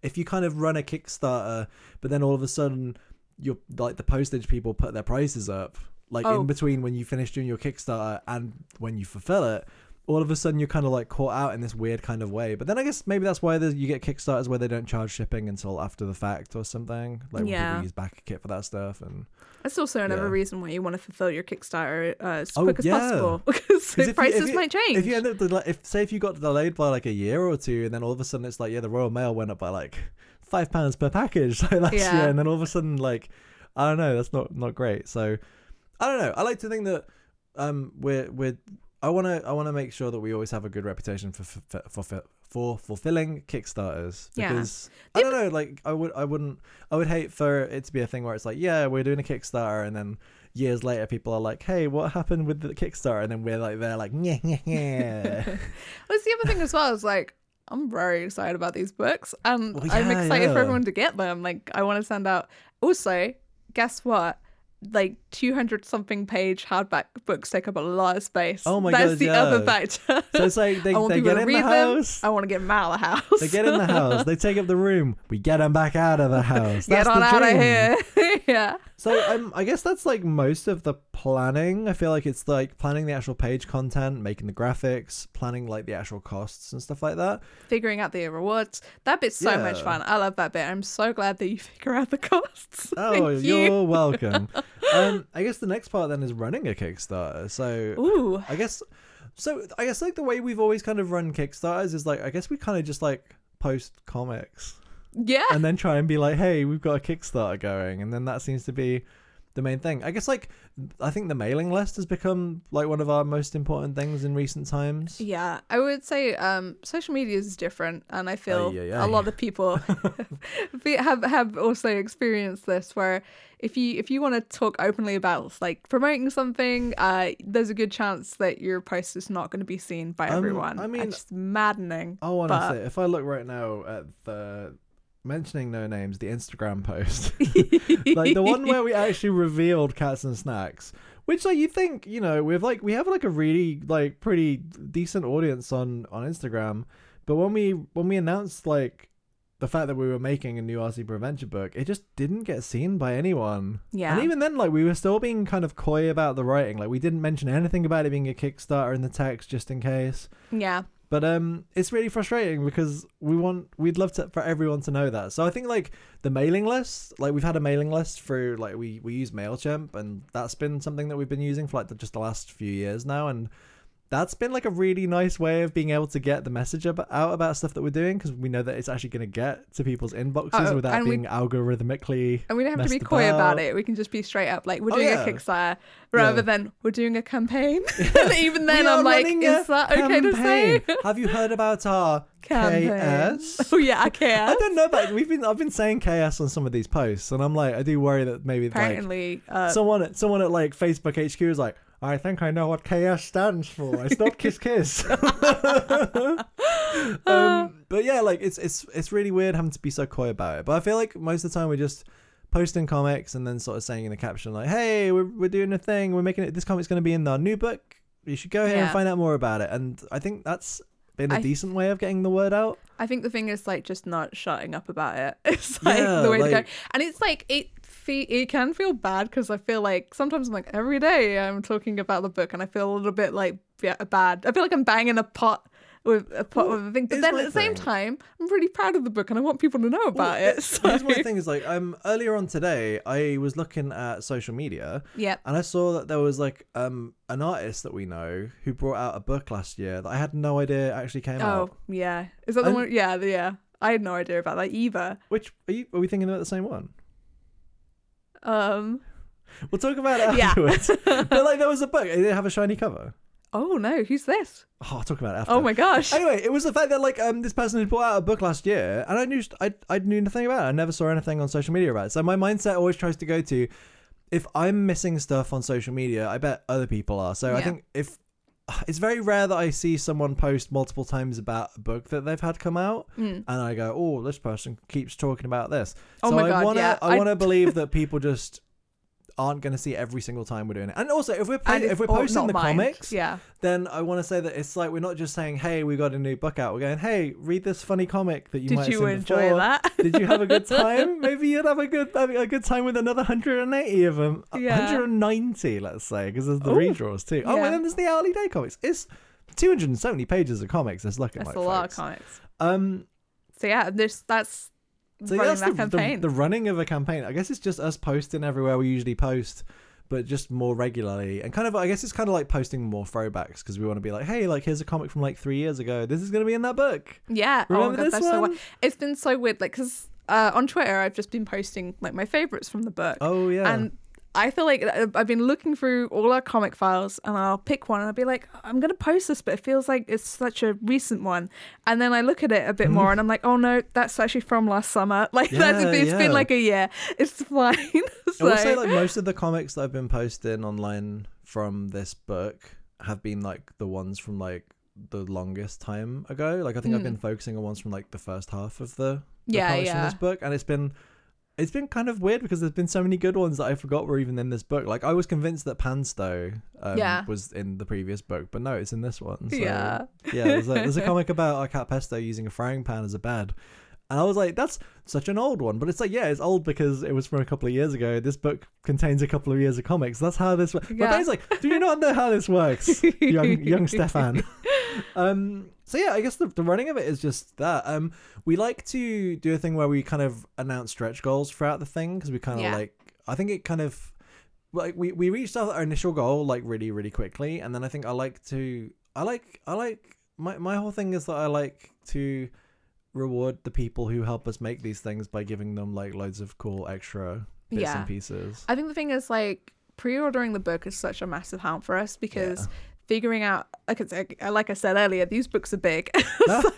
if you kind of run a Kickstarter, but then all of a sudden you're like the postage people put their prices up, like Oh. in between when you finish doing your Kickstarter and when you fulfill it. All of a sudden, you're kind of like caught out in this weird kind of way. But then I guess maybe that's why you get Kickstarters where they don't charge shipping until after the fact or something. Like Yeah. people use BackerKit for that stuff and That's also another Yeah. reason why you want to fulfill your Kickstarter uh, as Oh, quick as yeah. possible because the you- prices if you- might change. If you end up del- if say if you got delayed by like a year or two, and then all of a sudden it's like yeah, the Royal Mail went up by like five pounds per package like last Yeah. year, and then all of a sudden like I don't know, that's not not great. So I don't know. I like to think that um we're we're I want to I want to make sure that we always have a good reputation for for for, for fulfilling Kickstarters Yeah. because I don't know like I would I wouldn't I would hate for it to be a thing where it's like yeah we're doing a Kickstarter and then years later people are like hey what happened with the Kickstarter and then we're like they're like yeah yeah yeah That's the other thing as well. Is like I'm very excited about these books, and Well, I'm yeah, excited for everyone to get them. Like I want to send out. Also, guess what? Like 200 something page hardback books take up a lot of space. Oh my That's God, the other yeah. factor. so it's like they, I want they get in the them. house I want to get them out of the house. they get in the house they take up the room we get them back out of the house get on the out of here. yeah. So um, I guess that's like most of the planning. I feel like it's like planning the actual page content, making the graphics, planning like the actual costs and stuff like that. Figuring out the rewards. That bit's so much fun. I love that bit. I'm so glad that you figure out the costs. Oh, Thank you're you. welcome. um, I guess the next part then is running a Kickstarter. So Ooh. I guess, so I guess like the way we've always kind of run Kickstarters is like I guess we kind of just like post comics Yeah. and then try and be like, hey, we've got a Kickstarter going, and then that seems to be the main thing. I guess like I think the mailing list has become like one of our most important things in recent times. Yeah, I would say um, social media is different, and I feel Ay, ay, a lot of people have have also experienced this. Where if you if you want to talk openly about like promoting something, uh, there's a good chance that your post is not going to be seen by Um, everyone. I mean- it's maddening. I want to But- say if I look right now at the mentioning no names, the Instagram post, like the one where we actually revealed cats and snacks. Which like you think you know we've like we have like a really like pretty decent audience on on Instagram, but when we when we announced like the fact that we were making a new Our Super Adventure book, it just didn't get seen by anyone. Yeah. And even then, like we were still being kind of coy about the writing. Like we didn't mention anything about it being a Kickstarter in the text just in case. yeah, But um, it's really frustrating because we want we'd love to for everyone to know that. So I think like the mailing list, like we've had a mailing list through like we we use Mailchimp, and that's been something that we've been using for like the, just the last few years now, and that's been like a really nice way of being able to get the message ab- out about stuff that we're doing because we know that it's actually going to get to people's inboxes Oh, without and we- being algorithmically. and we don't have to be coy about it. We can just be straight up, like we're Oh, doing yeah. a Kickstarter, rather Yeah. than we're doing a campaign. and even then, I'm like, is that okay to say? campaign. Have you heard about our Campaign. KS? Oh yeah, okay. I don't know, but we've been I've been saying KS on some of these posts, and I'm like, I do worry that maybe like Apparently, uh, someone at someone at like Facebook HQ is like, I think I know what KS stands for. It's not Kiss Kiss. um, but yeah, like it's it's it's really weird having to be so coy about it. But I feel like most of the time we're just posting comics and then sort of saying in the caption like, "Hey, we're we're doing a thing. We're making it. This comic's going to be in our new book. You should go here and find out more about it." And I think that's been a I- decent way of getting the word out. I think the thing is like just not shutting up about it. It's like Yeah, the way to go, and it's like it. Fe- it can feel bad because I feel like sometimes I'm like every day I'm talking about the book and I feel a little bit like yeah, bad. I feel like I'm banging a pot with a pot Well, with a thing, but then at the same time I'm really proud of the book and I want people to know about Well, it. So Here's my thing: is like um earlier on today, I was looking at social media yeah, and I saw that there was like um an artist that we know who brought out a book last year that I had no idea actually came oh out. Oh yeah, is that the And- one? Yeah, the- yeah. I had no idea about that either. Which are, you, are we thinking about the same one? Um. We'll talk about it Yeah. afterwards. but like there was a book. It didn't have a shiny cover. Oh no, who's this? Oh, I'll talk about it after. Oh my gosh. Anyway, it was the fact that like um this person had brought out a book last year, and I knew I I knew nothing about it. I never saw anything on social media about it. So my mindset always tries to go to, if I'm missing stuff on social media, I bet other people are. So I Yeah. think if it's very rare that I see someone post multiple times about a book that they've had come out, Mm. and I go, oh, this person keeps talking about this. Oh so my I God, wanna yeah. I I- want to believe that people just aren't going to see every single time we're doing it. And also, if we're playing, if we're posting the mind. comics, yeah. then I want to say that it's like we're not just saying, "Hey, we got a new book out." We're going, "Hey, read this funny comic that you might Did have you seen enjoy before. that? Did you have a good time? Maybe you'd have a good a good time with another 180 of them. Yeah. 190, let's say, because there's the Ooh, redraws too. Oh, and then there's the hourly day comics. It's 270 pages of comics. It's looking That's like a lot of comics. Um, So yeah, this that's so running that's that the, the, campaign. the running of a campaign. I guess it's just us posting everywhere we usually post, but just more regularly. And kind of, I guess it's kind of like posting more throwbacks because we want to be like, hey, like here's a comic from like three years ago. This is gonna be in that book. yeah. Remember oh God, this that's so one? It's been so weird, like because uh, on Twitter I've just been posting like my favorites from the book, Oh yeah. and I feel like uh, I've been looking through all our comic files, and I'll pick one, and I'll be like, I'm gonna post this, but it feels like it's such a recent one, and then I look at it a bit more, and I'm like, oh no, that's actually from last summer. Like that's Yeah, it's yeah. been like a year. It's fine. I so, will say like most of the comics that I've been posting online from this book have been like the ones from like the longest time ago. Like I think I've Mm. been focusing on ones from like the first half of the, the yeah, comics from yeah. this book, and it's been it's been kind of weird because there's been so many good ones that I forgot were even in this book. Like I was convinced that Panstow um, Yeah. was in the previous book, but no, it's in this one. So, yeah. yeah. There's a, there's a comic about a cat pesto using a frying pan as a bed. And I was like, that's such an old one. But it's like, yeah, it's old because it was from a couple of years ago. This book contains a couple of years of comics. That's how this works. Yeah. But Dave's like, do you not know how this works, young young Stefan? um, so yeah, I guess the, the running of it is just that. Um, we like to do a thing where we kind of announce stretch goals throughout the thing because we kind of Yeah. like. I think it kind of like we we reached our, our initial goal like really really quickly, and then I think I like to I like I like my my whole thing is that I like to reward the people who help us make these things by giving them like loads of cool extra bits Yeah. and pieces. I think the thing is like pre-ordering the book is such a massive help for us because figuring out like like I said earlier, these books are big, so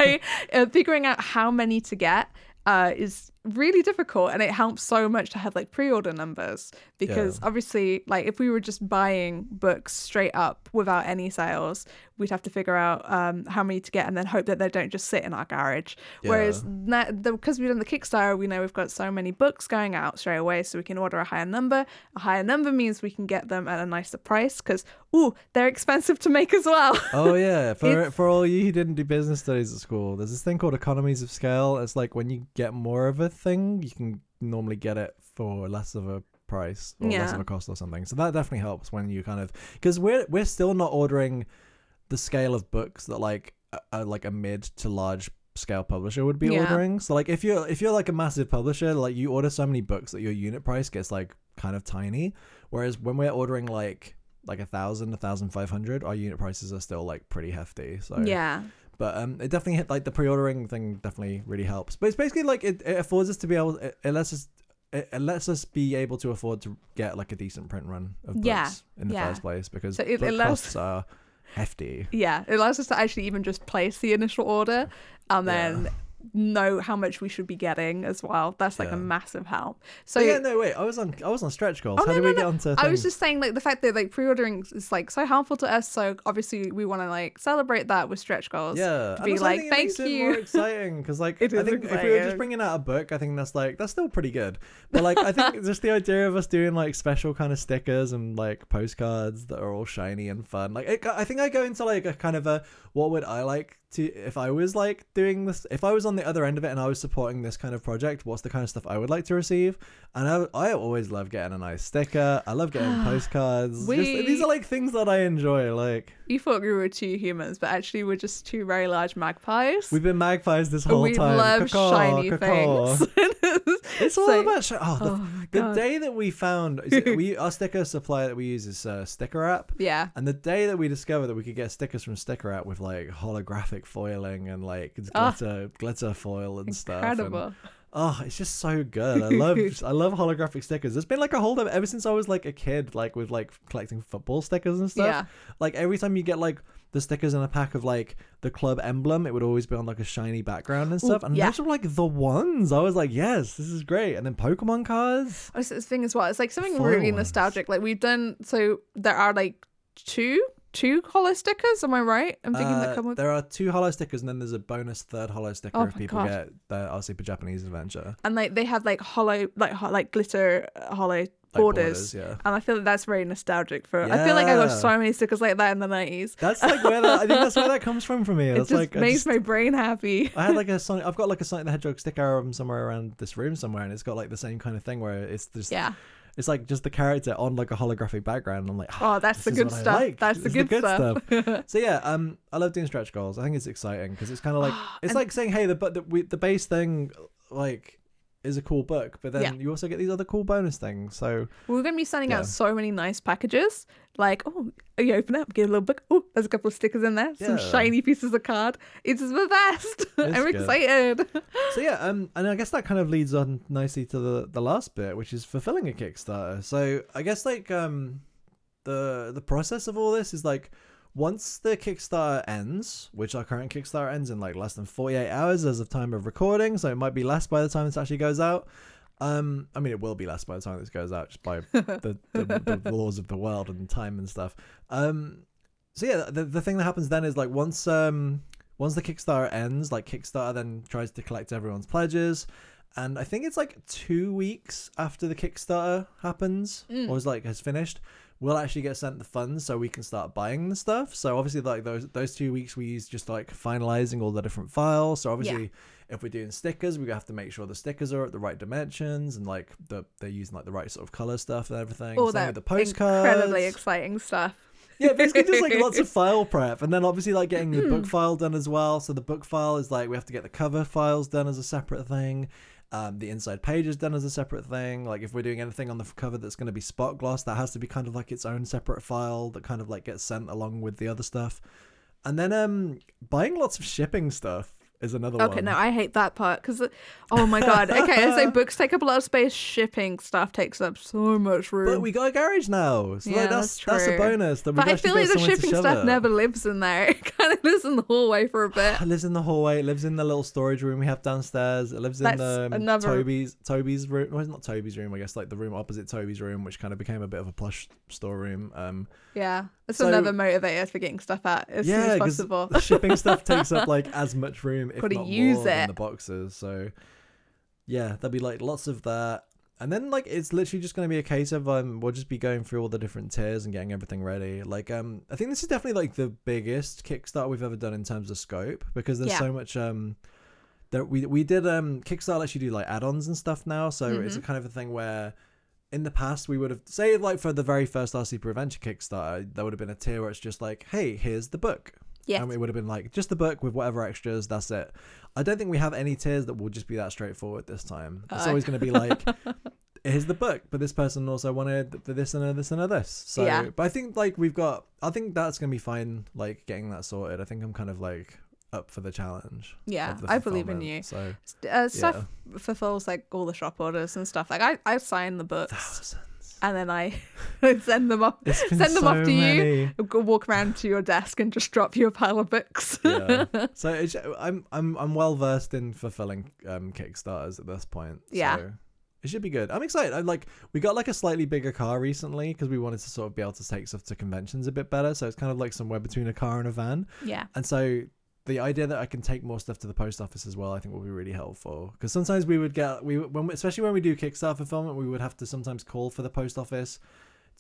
uh, figuring out how many to get uh, is really difficult, and it helps so much to have like pre-order numbers because obviously, like if we were just buying books straight up without any sales, we'd have to figure out um, how many to get and then hope that they don't just sit in our garage. Whereas na- the, because we've done the Kickstarter, we know we've got so many books going out straight away, so we can order a higher number. A higher number means we can get them at a nicer price because, ooh, they're expensive to make as well. Oh yeah, for for all you who didn't do business studies at school, there's this thing called economies of scale. It's like when you get more of a thing, you can normally get it for less of a price or less of a cost or something. So that definitely helps when you kind of because we're we're still not ordering the scale of books that like a, a, like a mid to large scale publisher would be Yeah. ordering. So like if you're if you're like a massive publisher, like you order so many books that your unit price gets like kind of tiny. Whereas when we're ordering like like a thousand, a thousand five hundred, our unit prices are still like pretty hefty. So yeah. But um, it definitely hit like the pre-ordering thing definitely really helps. But it's basically like it, it affords us to be able, it, it lets us, it, it lets us be able to afford to get like a decent print run of books Yeah, in the yeah. first place because So it- book allows- costs are hefty. Yeah, it allows us to actually even just place the initial order and Yeah. Know how much we should be getting as well. That's like Yeah. a massive help. So So yeah, no wait, I was on I was on stretch goals. Oh, How no, did no, we no. get onto? I was just saying like the fact that like pre-ordering is like so helpful to us. So obviously we want to like celebrate that with stretch goals. Yeah, to be like, think it makes "Thank you." More exciting because like I think if we were just bringing out a book, I think that's like that's still pretty good. But like I think just the idea of us doing like special kind of stickers and like postcards that are all shiny and fun. Like it, I think I go into like a kind of a what would I like to if I was like doing this if I was on the other end of it and I was supporting this kind of project. What's the kind of stuff I would like to receive? And I I always love getting a nice sticker. I love getting postcards. Just- these are like things that I enjoy. Like You thought we were two humans, but actually we're just two very large magpies. we've been magpies this whole we time. We love Caw-caw, shiny caw-caw. things. It's all So- about. Sh- oh, the, Oh the day that we found it- we our sticker supplier that we use is uh, StickerApp, yeah. and the day that we discovered that we could get stickers from StickerApp with like holographic foiling and like glitter glitter foil and stuff. and- Incredible. oh, it's just so good. I love I love holographic stickers. It's been like a hold of ever since I was like a kid, like with like collecting football stickers and stuff. Yeah. Like every time you get like the stickers in a pack of like the club emblem, it would always be on like a shiny background and Ooh, stuff. And yeah. those were like the ones. I was like, yes, this is great. And then Pokemon cards. Oh, this thing as well. It's like something really ones. nostalgic. Like we've done. So there are like two two hollow stickers. Am I right? I'm thinking Uh, that come with. there are two hollow stickers, and then there's a bonus third hollow sticker Oh if people God. get the our Super Japanese Adventure. and like they have like hollow like ho- like glitter uh, hollow Like borders. yeah. And I feel that that's very nostalgic for. I feel like I got so many stickers like that in the nineties. That's like where that, I think that's where that comes from for me. It just like makes just- my brain happy. I had like a Sonic. I've got like a Sonic the Hedgehog sticker album somewhere around this room somewhere, and it's got like the same kind of thing where it's just Yeah. it's like just the character on like a holographic background. I'm like, Oh, that's the good stuff. like. That's the This is good, stuff. so yeah, um, I love doing stretch goals. I think it's exciting because it's kind of like it's like saying, hey, the but the, we, the base thing like is a cool book, but then Yeah. you also get these other cool bonus things. So We're going to be sending Yeah. out so many nice packages. Like, oh, you open up, get a little book. Oh, there's a couple of stickers in there. Some shiny pieces of card. It's the best. I'm good. excited. so yeah, um, and I guess that kind of leads on nicely to the the last bit, which is fulfilling a Kickstarter. So I guess like um, the the process of all this is like once the Kickstarter ends, which our current Kickstarter ends in like less than 48 hours as of time of recording, so it might be less by the time this actually goes out. Um, I mean, it will be less by the time this goes out, just by the, the, the laws of the world and time and stuff. Um, so yeah, the, the thing that happens then is like once um once the Kickstarter ends, like Kickstarter then tries to collect everyone's pledges, and I think it's like two weeks after the Kickstarter happens Mm. or is like has finished, we'll actually get sent the funds so we can start buying the stuff. So obviously, like those those two weeks we use just like finalizing all the different files. So obviously. If we're doing stickers, we have to make sure the stickers are at the right dimensions and like the they're using like the right sort of color stuff and everything. All Same that with the postcards. incredibly exciting stuff. Yeah, basically just like lots of file prep, and then obviously like getting the Hmm. book file done as well. So the book file is like we have to get the cover files done as a separate thing. Um, the inside page is done as a separate thing. Like if we're doing anything on the cover that's going to be spot gloss, that has to be kind of like its own separate file that kind of like gets sent along with the other stuff. And then um, buying lots of shipping stuff. Is another one. Okay, one. no, I hate that part because, oh my god. Okay, so books take up a lot of space. Shipping stuff takes up so much room. But we got a garage now, so Yeah, like, that's that's that's a bonus. That But I feel like the shipping stuff it. never lives in there. It kind of lives in the hallway for a bit. It lives in the hallway. It lives in the little storage room we have downstairs. It lives That's in the um, another- Toby's Toby's room. Well, it's not Toby's room. I guess like the room opposite Toby's room, which kind of became a bit of a plush storeroom. Um, Yeah, it's So- another motivator for getting stuff out as soon as possible. shipping stuff takes up like as much room, if Gotta not use more, than it. the boxes. So yeah, there'll be like lots of that. And then like it's literally just gonna be a case of um we'll just be going through all the different tiers and getting everything ready. Like um I think this is definitely like the biggest Kickstarter we've ever done in terms of scope because there's Yeah. so much um that we we did um Kickstarter lets you do like add-ons and stuff now. So it's a Mhm. kind of a thing where in the past we would have say like for the very first Our Super Adventure Kickstarter, there would have been a tier where it's just like, hey, here's the book. Yes. And it would have been like just the book with whatever extras, that's it. I don't think we have any tiers that will just be that straightforward this time. It's Uh. always gonna be like here's the book, but this person also wanted the this and a this and a this. So Yeah. but I think like we've got I think that's gonna be fine, like getting that sorted. I think I'm kind of like up for the challenge. Yeah, the I believe in you. So uh, Stef fulfills like all the shop orders and stuff. Like I, I sign the books thousands. And then I send them off. Send them so off to you. many. Go walk around to your desk and just drop you a pile of books. yeah. So it's, I'm I'm I'm well versed in fulfilling um, Kickstarters at this point. Yeah. So it should be good. I'm excited. I like we got like a slightly bigger car recently because we wanted to sort of be able to take stuff to conventions a bit better. So it's kind of like somewhere between a car and a van. yeah. And so the idea that I can take more stuff to the post office as well, I think will be really helpful. Because sometimes we would get we when we, especially when we do Kickstarter fulfillment, we would have to sometimes call for the post office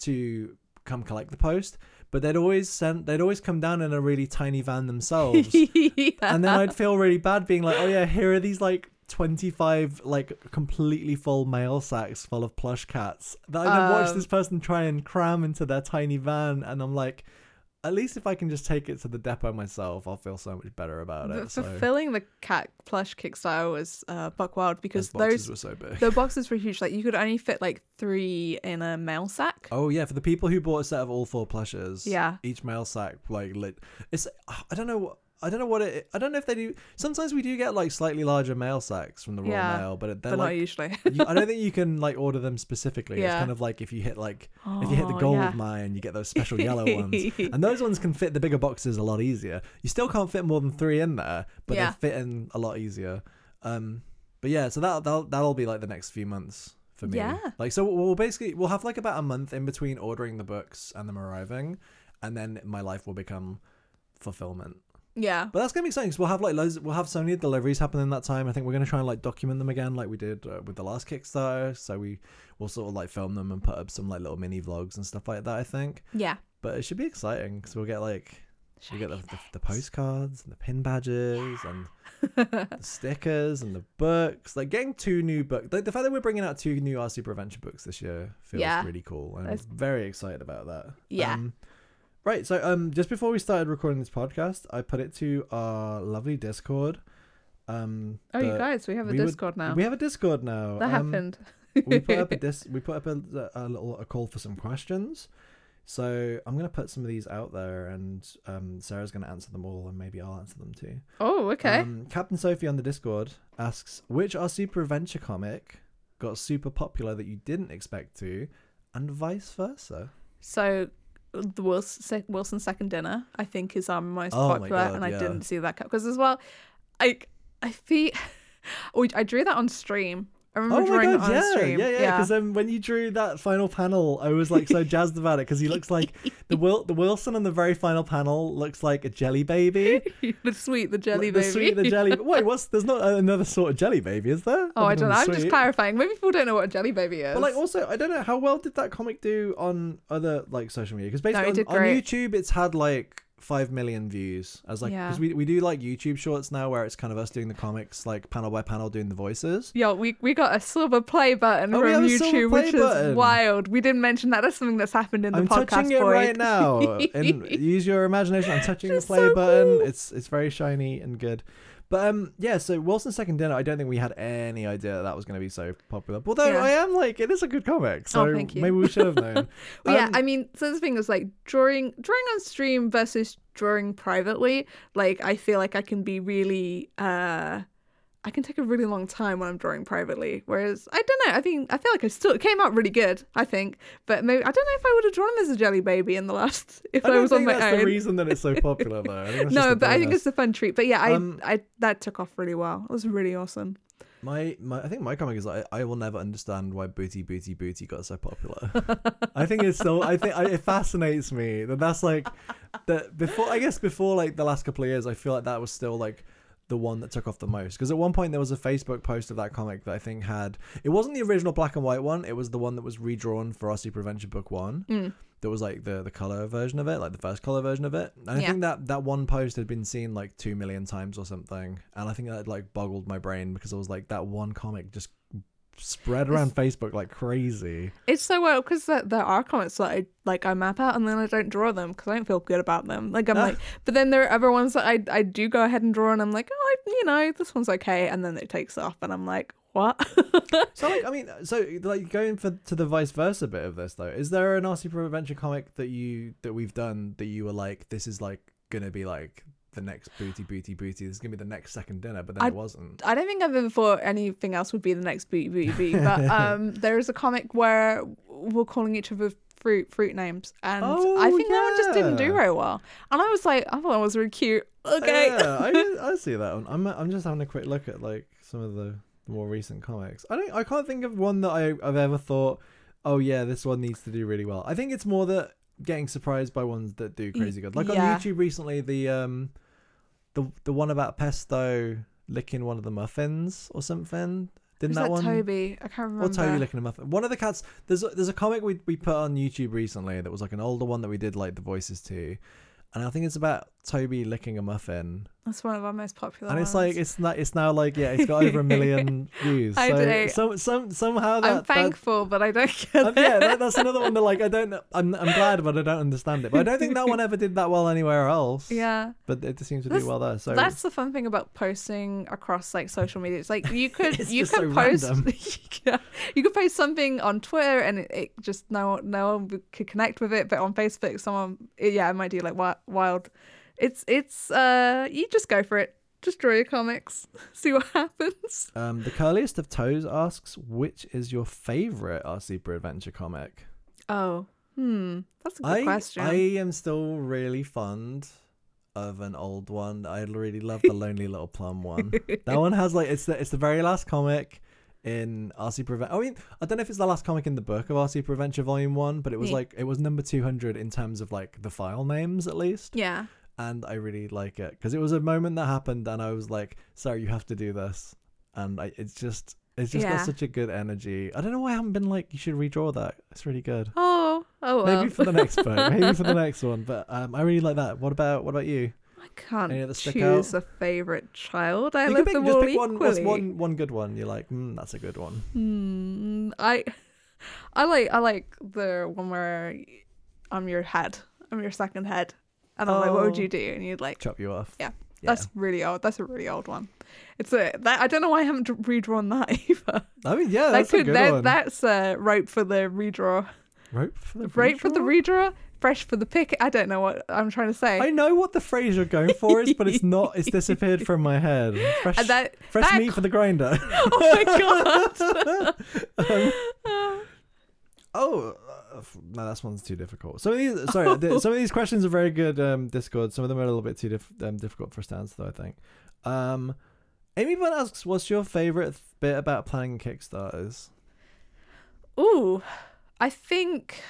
to come collect the post. But they'd always send they'd always come down in a really tiny van themselves, and then I'd feel really bad being like, oh yeah, here are these like. 25 like completely full mail sacks full of plush cats that I then watch Um, this person try and cram into their tiny van and I'm like at least if I can just take it to the depot myself, I'll feel so much better about But it. So fulfilling the cat plush Kickstarter was uh, buck wild because those were so big. the boxes were huge. Like you could only fit like three in a mail sack. Oh yeah, for the people who bought a set of all four plushes, Yeah. each mail sack like lit. It's I don't know what. I don't know what it. I don't know if they do. Sometimes we do get like slightly larger mail sacks from the Royal Yeah, Mail, but they're but not like usually. you, I don't think you can like order them specifically. It's Yeah. kind of like if you hit like if you hit the Oh, gold yeah. mine, you get those special yellow ones, and those ones can fit the bigger boxes a lot easier. You still can't fit more than three in there, but Yeah. they fit in a lot easier. Um, but yeah, so that that'll, that'll be like the next few months for me. Yeah. Like so, we'll basically we'll have like about a month in between ordering the books and them arriving, and then my life will become fulfillment. Yeah. But that's gonna be exciting. 'cause we'll have like loads. We'll have so many deliveries happening in that time. I think we're gonna try and like document them again, like we did uh, with the last Kickstarter. So we will sort of like film them and put up some like little mini vlogs and stuff like that. I think. Yeah. But it should be exciting because we'll get like we get the, the, the postcards and the pin badges and the stickers and the books. Like getting two new books. Like the fact that we're bringing out two new Our Super Adventure books this year feels Yeah. really cool. I'm That's- very excited about that. Yeah. Um, right. So um, just before we started recording this podcast, I put it to our lovely Discord. Um, Oh, you guys, we have a we would- Discord now. We have a Discord now. that Um, happened. we put up a dis- we put up a, a little a call for some questions. So I'm gonna put some of these out there, and um, Sarah's gonna answer them all, and maybe I'll answer them too. oh, okay. Um, Captain Sophie on the Discord asks, which are super adventure comic got super popular that you didn't expect to, and vice versa. so the Wilson, sec- Wilson second dinner, I think, is our most Oh popular, God, and I yeah. didn't see that because as well, I I feel. Oh, I drew that on stream. I remember Oh my drawing god, it on yeah, stream. yeah, yeah. Because um, when you drew that final panel, I was like so jazzed about it because he looks like the Wil- the Wilson on the very final panel looks like a jelly baby. the sweet, the jelly Like the sweet, the jelly. Wait, what's? There's not another sort of jelly baby, is there? Oh, I don't know. I'm just clarifying. Maybe people don't know what a jelly baby is. But like, also, I don't know how well did that comic do on other like social media? Because basically did on, on. YouTube, it's had like five million views. As like, because Yeah. we we do like YouTube shorts now, where it's kind of us doing the comics, like panel by panel, doing the voices. Yo, we, we got a silver play button Oh, from YouTube, which button. is wild. We didn't mention that. That's something that's happened in the I'm podcast. touching it right now, and use your imagination. I'm touching the play so button. cool. It's it's very shiny and good. But um, yeah. So Wilson's second dinner. I don't think we had any idea that, that was going to be so popular. Although Yeah. I am like, it is a good comic. So Oh, thank you. maybe we should have known. Well, yeah, Um, I mean, so the thing is like drawing drawing on stream versus drawing privately, like I feel like I can be really uh I can take a really long time when I'm drawing privately. Whereas I don't know, I think I feel like I still it came out really good, I think. But maybe I don't know if I would have drawn as a jelly baby in the last if I, I don't was think on my that's own. the reason that it's so popular though. I think that's just no, but I think it's a fun treat. But yeah, I, Um, I that took off really well. It was really awesome. My, my I think my comic is like I will never understand why Booty Booty Booty got so popular. I think it's so I think I, it fascinates me that that's like that before I guess before like the last couple of years I feel like that was still like the one that took off the most because at one point there was a Facebook post of that comic that I think had it wasn't the original black and white one it was the one that was redrawn for our Super Adventure book one Mm. that was like the the color version of it, like the first color version of it. And I Yeah. think that that one post had been seen like two million times or something, and I think that like boggled my brain because I was like that one comic just spread around Facebook like crazy. It's so well because there, there are comments that I like I map out and then I don't draw them because I don't feel good about them. Like I'm Ah. like, but then there are other ones that I I do go ahead and draw and I'm like, oh, I, you know, this one's okay, and then it takes off and I'm like, what? So like I mean, so like going for to the vice versa bit of this though, is there an Our Super Adventure comic that you that we've done that you were like, this is like gonna be like the next booty booty booty. This is gonna be the next second dinner, but then I- it wasn't. I don't think I've ever thought anything else would be the next booty booty booty, but um, there is a comic where we're calling each other fruit fruit names, and I Oh, think that one just didn't do very well. And I was like, I thought that was really cute. Okay. Yeah, I, I see that one. I'm I'm just having a quick look at like some of the more recent comics. I don't I can't think of one that I, I've ever thought, oh yeah, this one needs to do really well. I think it's more that getting surprised by ones that do crazy good. Like yeah. on YouTube recently, the um the the one about pesto licking one of the muffins or something. Didn't that, that one? Toby? I can't remember. Or Toby licking a muffin. One of the cats. There's a, there's a comic we we put on YouTube recently that was like an older one that we did like the voices to, and I think it's about Toby licking a muffin. That's one of our most popular. And it's ones. like it's not. It's now like yeah, it's got over a million views. I So do. some some somehow that, I'm that thankful, but I don't get um, it. yeah, that, that's another one that like I don't. I'm I'm glad, but I don't understand it. But I don't think that one ever did that well anywhere else. yeah. But it just seems to That's- do well there. So That's the fun thing about posting across like social media. It's like you could you could so post yeah, you could post something on Twitter and it, it just no one no one could connect with it, but on Facebook someone yeah it might do like wild. It's it's uh you just go for it. Just draw your comics, see what happens. um, the curliest of toes asks, which is your favorite Our Super Adventure comic? Oh, hmm, that's a good I question. I am still really fond of an old one. I really love the Lonely Little Plum one. that one has like it's the it's the very last comic in RC Prevent. I mean, I don't know if it's the last comic in the book of Our Super Adventure Volume One, but it was Yeah. like it was number two hundred in terms of like the file names at least. yeah, And I really like it because it was a moment that happened, and I was like, "Sorry, you have to do this," and I, it's just. It's just Yeah. got such a good energy. I don't know why I haven't been like, you should redraw that. It's really good. Oh, oh well. Maybe for the next book. Maybe for the next one. But um, I really like that. What about what about you? I can't choose out? a favorite child. I you love pick, them just all pick one. What's equally. one one good one? You're like, mm, that's a good one. Hmm. I, I like I like the one where I'm your head. I'm your second head, and I'm like, what would Oh. you do? And you'd like, Chop you off. Yeah. Yeah. that's really old. That's a really old one. It's a that I don't know why I haven't redrawn that either. I mean, yeah, that that's a good that, one. that's uh, rope for the redraw. Rope for the Rope for the redraw? redraw. Fresh for the pick. I don't know what I'm trying to say. I know what the phrase you're going for is, but it's not. It's disappeared from my head. Fresh, and that fresh that meat for the grinder. oh my god. Oh uh, f- no, that one's too difficult. Some of these, sorry, th- some of these questions are very good. Um, Discord. Some of them are a little bit too dif- um, difficult for answer, though. I think. Um, Amy Bun asks, "What's your favorite th- bit about planning Kickstarters?" Ooh, I think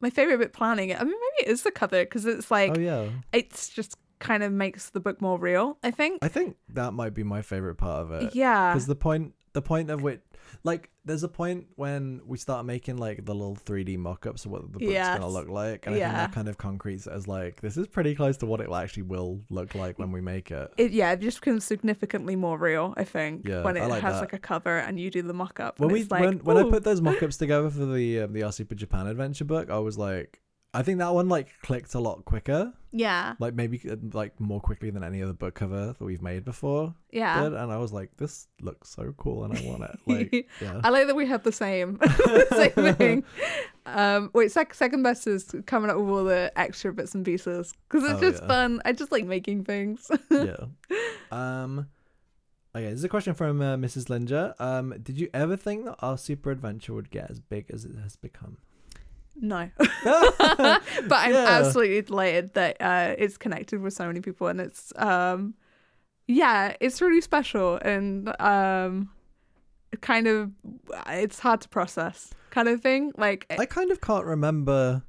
my favorite bit planning it. I mean, maybe it is the cover because it's like oh yeah, it's just kind of makes the book more real. I think. I think that might be my favorite part of it. yeah. because the point the point of which like there's a point when we start making like the little 3d mock-ups of what the book's Yes. gonna look like and i think that kind of concretes it as like this is pretty close to what it actually will look like when we make it It, yeah, it just becomes significantly more real. I think Yeah, when it like has that. like a cover and you do the mock-up. when we like, when, when i put those mock-ups together for the um, the our super japan adventure book i was like i think that one like clicked a lot quicker yeah, like maybe uh, like more quickly than any other book cover that we've made before yeah. did, and i was like this looks so cool and i want it like yeah I like that we have the same same thing. Um, wait, sec- second best is coming up with all the extra bits and pieces because it's Oh, just yeah. fun. I just like making things. yeah. Um. Okay, this is a question from uh, Mrs. Linger. Um, did you ever think that our super adventure would get as big as it has become? No, but I'm Yeah. absolutely delighted that uh, it's connected with so many people, and it's um, yeah, it's really special and um, kind of it's hard to process kind of thing. Like I kind of can't remember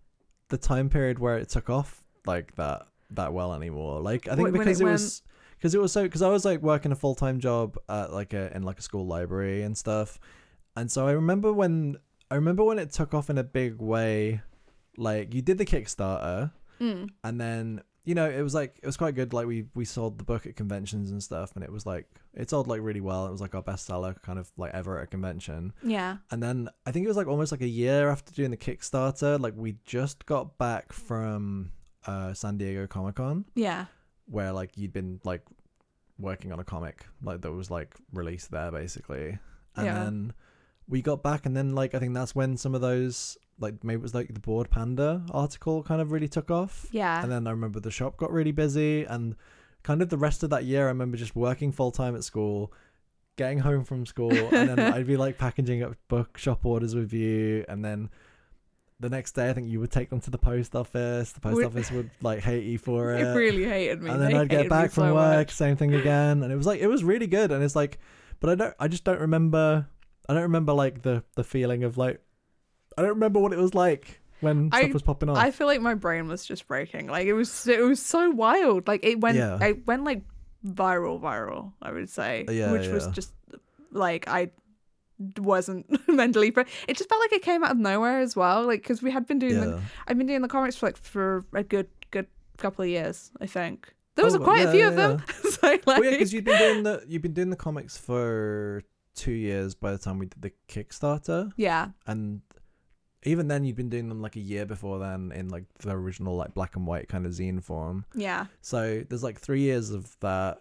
the time period where it took off like that that well anymore. Like I think because it it, was because it was so because I was like working a full time job at like a in like a school library and stuff, and so I remember when I remember when it took off in a big way. Like you did the Kickstarter, mm, and then you know it was like it was quite good. Like we we sold the book at conventions and stuff, and it was like it sold like really well. It was like our bestseller kind of like ever at a convention. yeah, And then I think it was like almost like a year after doing the Kickstarter, like we just got back from uh San Diego Comic Con yeah, where like you'd been like working on a comic like that was like released there basically. And Yeah. then we got back and then like I think that's when some of those like maybe it was like the Bored Panda article kind of really took off. yeah. And then I remember the shop got really busy and kind of the rest of that year I remember just working full time at school, getting home from school, and then I'd be like packaging up bookshop orders with you and then the next day I think you would take them to the post office. The post office would like hate you for it. it really hated me. and then They I'd get back from so work, much. same thing again. And it was like it was really good and it's like but I don't I just don't remember I don't remember like the the feeling of like I don't remember what it was like when I- stuff was popping off. I feel like my brain was just breaking. Like it was, it was so wild. Like it went, Yeah. it went like viral, viral. I would say, uh, Yeah, which was just like I wasn't mentally. But it just felt like it came out of nowhere as well. Like because we had been doing, the. I've been doing the comics for like for a good, good couple of years. I think there was Oh, quite yeah, a few yeah, of them. so like, well, yeah, because you've been doing the you've been doing the comics for two years by the time we did the Kickstarter, yeah, and even then you'd been doing them like a year before then in like the original like black and white kind of zine form. yeah, So there's like three years of that.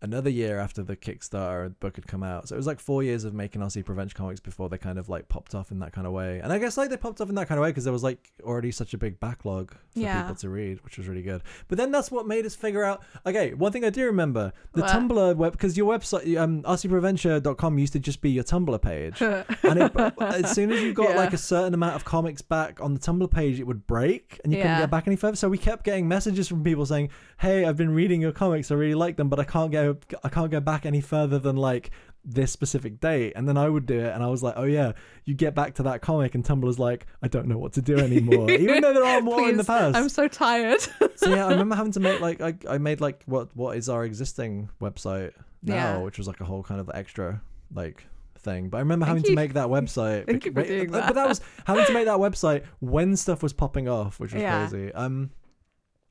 Another year after the Kickstarter book had come out, so it was like four years of making Our Super Adventure comics before they kind of like popped off in that kind of way. And I guess like they popped off in that kind of way because there was like already such a big backlog for Yeah. people to read, which was really good. But then that's what made us figure out. Okay, one thing I do remember the What? Tumblr web because your website, um, oursuperadventure.com used to just be your Tumblr page, and it, as soon as you got Yeah. like a certain amount of comics back on the Tumblr page, it would break and you couldn't get back any further. So we kept getting messages from people saying, "Hey, I've been reading your comics. I really like them, but I can't go. I can't go back any further than like." this specific date and then I would do it and I was like oh yeah you get back to that comic and Tumblr's like I don't know what to do anymore even though there are more in the past I'm so tired. so yeah I remember having to make like I, I made like what what is our existing website now Yeah. which was like a whole kind of extra like thing but I remember Thank having you. to make that website Thank you for doing but that. that was having to make that website when stuff was popping off which was Yeah. crazy um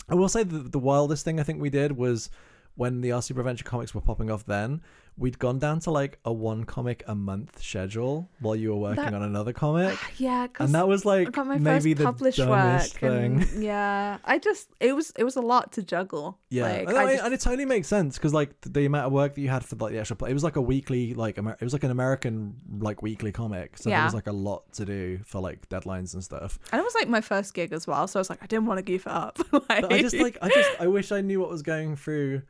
I will say the, the wildest thing I think we did was when the Our Super Adventure comics were popping off then we'd gone down to like a one comic a month schedule while you were working That- on another comic yeah, and that was like I got my maybe first the published dumbest work, thing and yeah, I just it was it was a lot to juggle. Yeah, like, and, I I- just- and it totally makes sense because like the, amount of work that you had for like the actual play, it was like a weekly like Amer- it was like an American like weekly comic, so there was like a lot to do for like deadlines and stuff. and it was like my first gig as well, so I was like, I didn't want to goof it up. like, I just like I just I wish I knew what was going through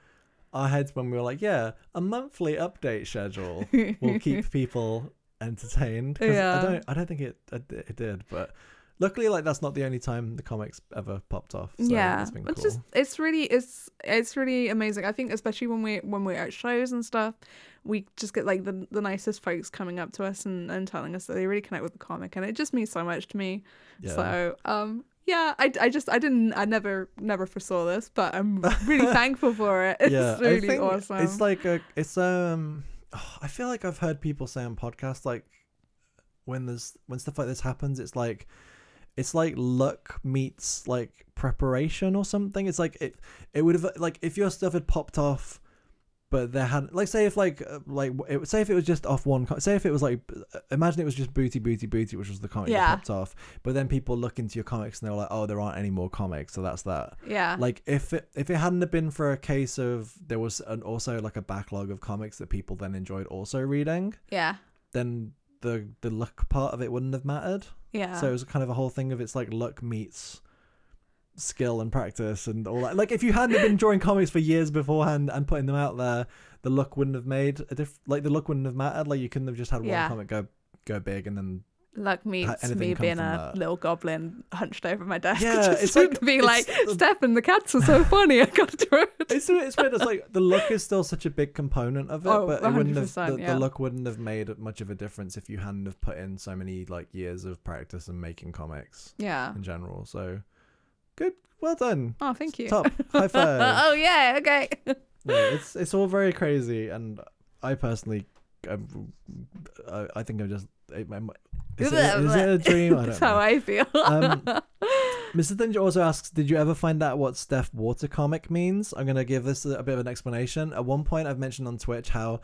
our heads when we were like, yeah, a monthly update schedule will keep people entertained. Yeah. I don't I don't think it it, it did, but. Luckily, like that's not the only time the comics ever popped off. So yeah, it's been cool. it's just it's really it's it's really amazing. I think especially when we when we're at shows and stuff, we just get like the the nicest folks coming up to us and, and telling us that they really connect with the comic, and it just means so much to me. yeah. So um yeah, I, I just I didn't I never never foresaw this, but I'm really thankful for it. It's yeah, really awesome. It's like a, it's um, I feel like I've heard people say on podcasts like when there's when stuff like this happens, it's like it's like luck meets like preparation or something. It's like it it would have like if your stuff had popped off. But there had like say if like uh, like it, say if it was just off one co- say if it was like uh, imagine it was just booty booty booty which was the comic Yeah. that popped off but then people look into your comics and they're like oh there aren't any more comics so that's that yeah. like if it if it hadn't have been for a case of there was an, also like a backlog of comics that people then enjoyed also reading yeah. then the the luck part of it wouldn't have mattered. Yeah. So it was kind of a whole thing of it's like luck meets skill and practice and all that. Like if you hadn't been drawing comics for years beforehand and putting them out there, the luck wouldn't have made a diff. Like the luck wouldn't have mattered. Like you couldn't have just had Yeah. one comic go go big and then Luck meets anything me come being a that. little goblin hunched over my desk. Yeah, just it's like- being like, Stefan, the cats are so funny. I got to do it. it's it's weird. It's like the luck is still such a big component of it, Oh, but it wouldn't have the, yeah. the luck wouldn't have made much of a difference if you hadn't have put in so many like years of practice and making comics Yeah. in general. So good, well done, Oh, thank you. top, high five. oh yeah. Okay. No, it's it's all very crazy, and I personally, um, I, I think I'm just. It, my- is, it, is it a dream? I That's don't how know. I feel. Um, Mr. Danger also asks, "Did you ever find out what Stef Water comic means?" I'm gonna give this a, a bit of an explanation. At one point, I've mentioned on Twitch how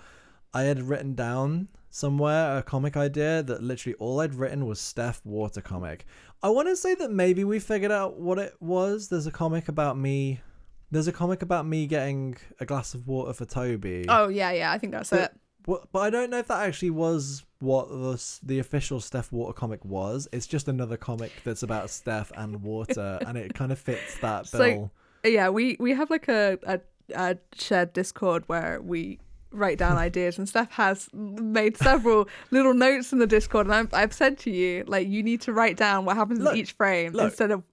I had written down somewhere a comic idea that literally all I'd written was Stef Water comic. I want to say that maybe we figured out what it was. There's a comic about me. There's a comic about me getting a glass of water for Toby. oh yeah, yeah. I think that's But- it. What, but I don't know if that actually was what the the official Stef Water comic was. It's just another comic that's about Steph and water, and it kind of fits that So- bill. Yeah, we we have like a, a a shared Discord where we write down ideas, and Stef has made several little notes in the Discord, and I've, I've said to you like you need to write down what happens Look, in each frame look. instead of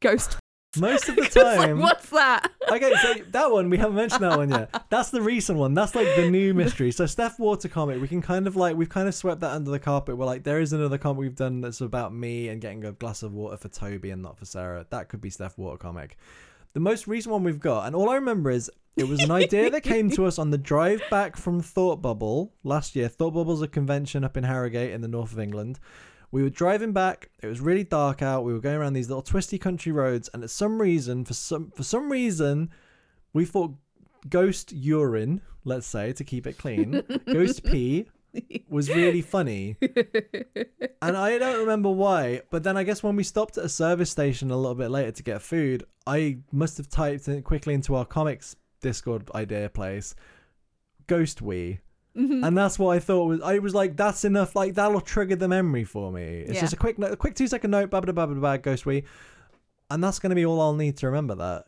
ghost. Most of the It's like, time, what's that? okay, so that one we haven't mentioned that one yet. That's the recent one. That's like the new mystery. So Stef Water comic, we can kind of like we've kind of swept that under the carpet. We're like, there is another comic we've done that's about me and getting a glass of water for Toby and not for Sarah. That could be Stef Water comic. The most recent one we've got, and all I remember is it was an idea that came to us on the drive back from Thought Bubble last year. Thought Bubble's a convention up in Harrogate in the north of England. We were driving back. It was really dark out. We were going around these little twisty country roads, and at some reason, for some for some reason, we thought ghost urine, let's say, to keep it clean, ghost pee was really funny. and I don't remember why, but then I guess when we stopped at a service station a little bit later to get food, I must have typed it quickly into our comics Discord idea place, ghost wee. Mhm. And that's what I thought was. I was like, that's enough. Like that'll trigger the memory for me. It's Yeah. just a quick, a quick two second note. Blah blah blah blah blah. Ghost wee, and that's gonna be all I'll need to remember that.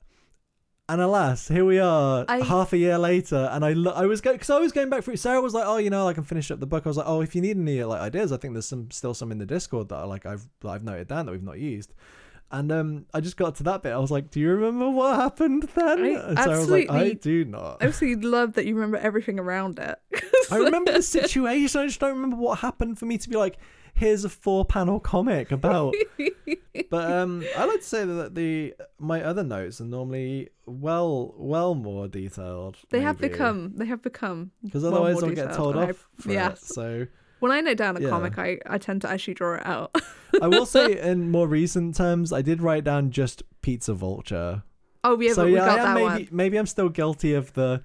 And alas, here we are, I- half a year later, and I lo- I was going because I was going back through. Sarah was like, "Oh, you know, I can finish up the book." I was like, "Oh, if you need any like ideas, I think there's some still some in the Discord that I like I've that I've noted down that we've not used." And um, I just got to that bit. I was like, "Do you remember what happened then?" I and Sarah was like, "I do not." I absolutely love that you remember everything around it. I remember the situation. I just don't remember what happened for me to be like, here's a four panel comic about. but um, I like to say that the my other notes are normally well well more detailed. They have become. They have become. because otherwise I'll get told I- off. For yeah. it. So When I note down a Yeah. comic, I, I tend to actually draw it out. I will say, in more recent terms, I did write down just Pizza Vulture. oh yeah, so yeah, got I am maybe one. maybe I'm still guilty of the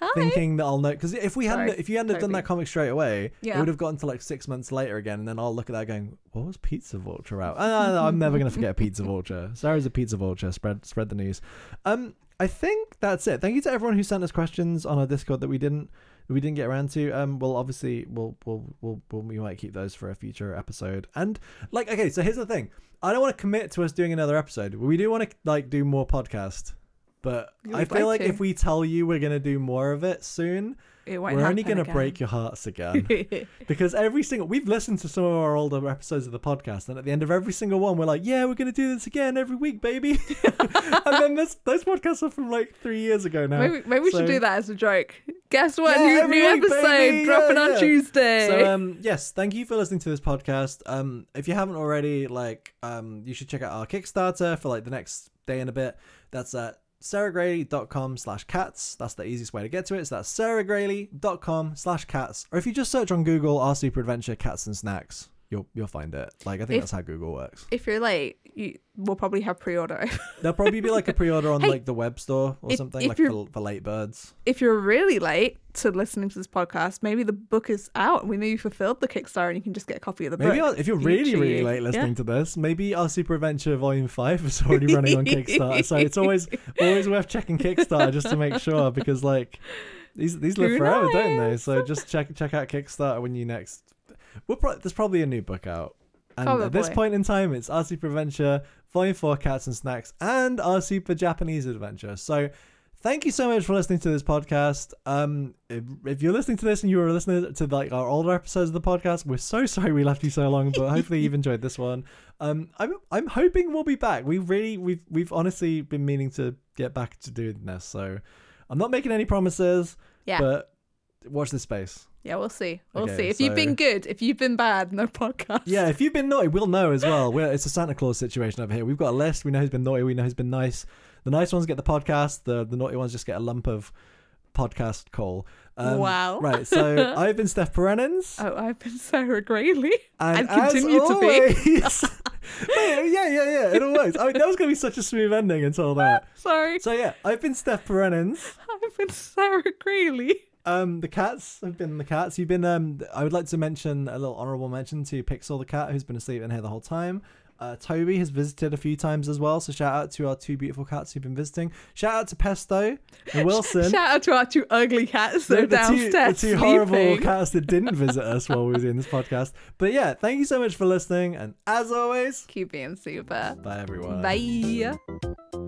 Hi. thinking that I'll know because if we hadn't if you hadn't done that comic straight away, it Yeah. would have gotten to like six months later again, and then I'll look at that going, "What was Pizza Vulture out?" Ah, I'm never gonna forget Pizza Vulture. Sarah's a Pizza Vulture. Spread spread the news. Um, I think that's it. Thank you to everyone who sent us questions on our Discord that we didn't we didn't get around to. Um, well, obviously, we'll we'll we'll, we'll we might keep those for a future episode. And like, okay, so here's the thing. I don't want to commit to us doing another episode. We do want to like do more podcast. But I feel like like if we tell you we're gonna do more of it soon, It won't we're only gonna break your hearts again. because every single we've listened to some of our older episodes of the podcast, and at the end of every single one, we're like, "Yeah, we're gonna do this again every week, baby." and then this, those podcasts are from like three years ago now. maybe maybe we should do that as a joke. Guess what? Yeah, new new week, episode baby. dropping Yeah, on yeah. Tuesday. So um yes, thank you for listening to this podcast. Um if you haven't already, like um you should check out our Kickstarter for like the next day and a bit. That's at sarahgraley.com slash cats. That's the easiest way to get to it. So that's sarahgraley.com slash cats. Or if you just search on Google our super adventure cats and snacks, you'll you'll find it. Like I think If- that's how Google works. if you're late, you we'll probably have pre-order. There'll probably be like a pre-order on Hey, like the web store or if- something, if like for, for late birds. if you're really late to listening to this podcast, maybe the book is out. We know you fulfilled the Kickstarter, and you can just get a copy of the Maybe book. I'll, if you're really, really late listening to this, maybe our Super Adventure Volume Five is already running on Kickstarter. So it's always always worth checking Kickstarter just to make sure because like these these live Who forever, don't they? So just check check out Kickstarter when you next. We'll pro- there's probably a new book out. And at this point in time, it's Our Super Adventure, Volume 4 Cats and Snacks, and Our Super Japanese Adventure. So thank you so much for listening to this podcast. Um, if, if you're listening to this and you were listening to like our older episodes of the podcast, we're so sorry we left you so long, but hopefully you've enjoyed this one. Um, I'm I'm hoping we'll be back. We really we've we've honestly been meaning to get back to doing this. So I'm not making any promises, Yeah. but watch this space. Yeah, we'll see. We'll Okay, see. If you've been good, if you've been bad, no podcast. Yeah, if you've been naughty, we'll know as well. We're, it's a Santa Claus situation over here. We've got a list. We know who's been naughty. We know who's been nice. The nice ones get the podcast. The the naughty ones just get a lump of podcast coal. Um, Wow. Right. So I've been Stef Purenins. Oh, I've been Sarah Graley. and and continue to be. Wait, yeah, yeah, yeah. It all works. I mean, that was going to be such a smooth ending until that. Sorry. So yeah, I've been Stef Purenins. I've been Sarah Graley. Um, the cats have been the cats. You've been. Um, I would like to mention a little honourable mention to Pixel the cat, who's been asleep in here the whole time. Uh, Toby has visited a few times as well, so shout out to our two beautiful cats who've been visiting. Shout out to Pesto and Wilson. Shout out to our two ugly cats that are the two, the downstairs two horrible cats that didn't visit us while we were doing this podcast. But yeah, thank you so much for listening, and as always, Keep being super. bye everyone. Bye.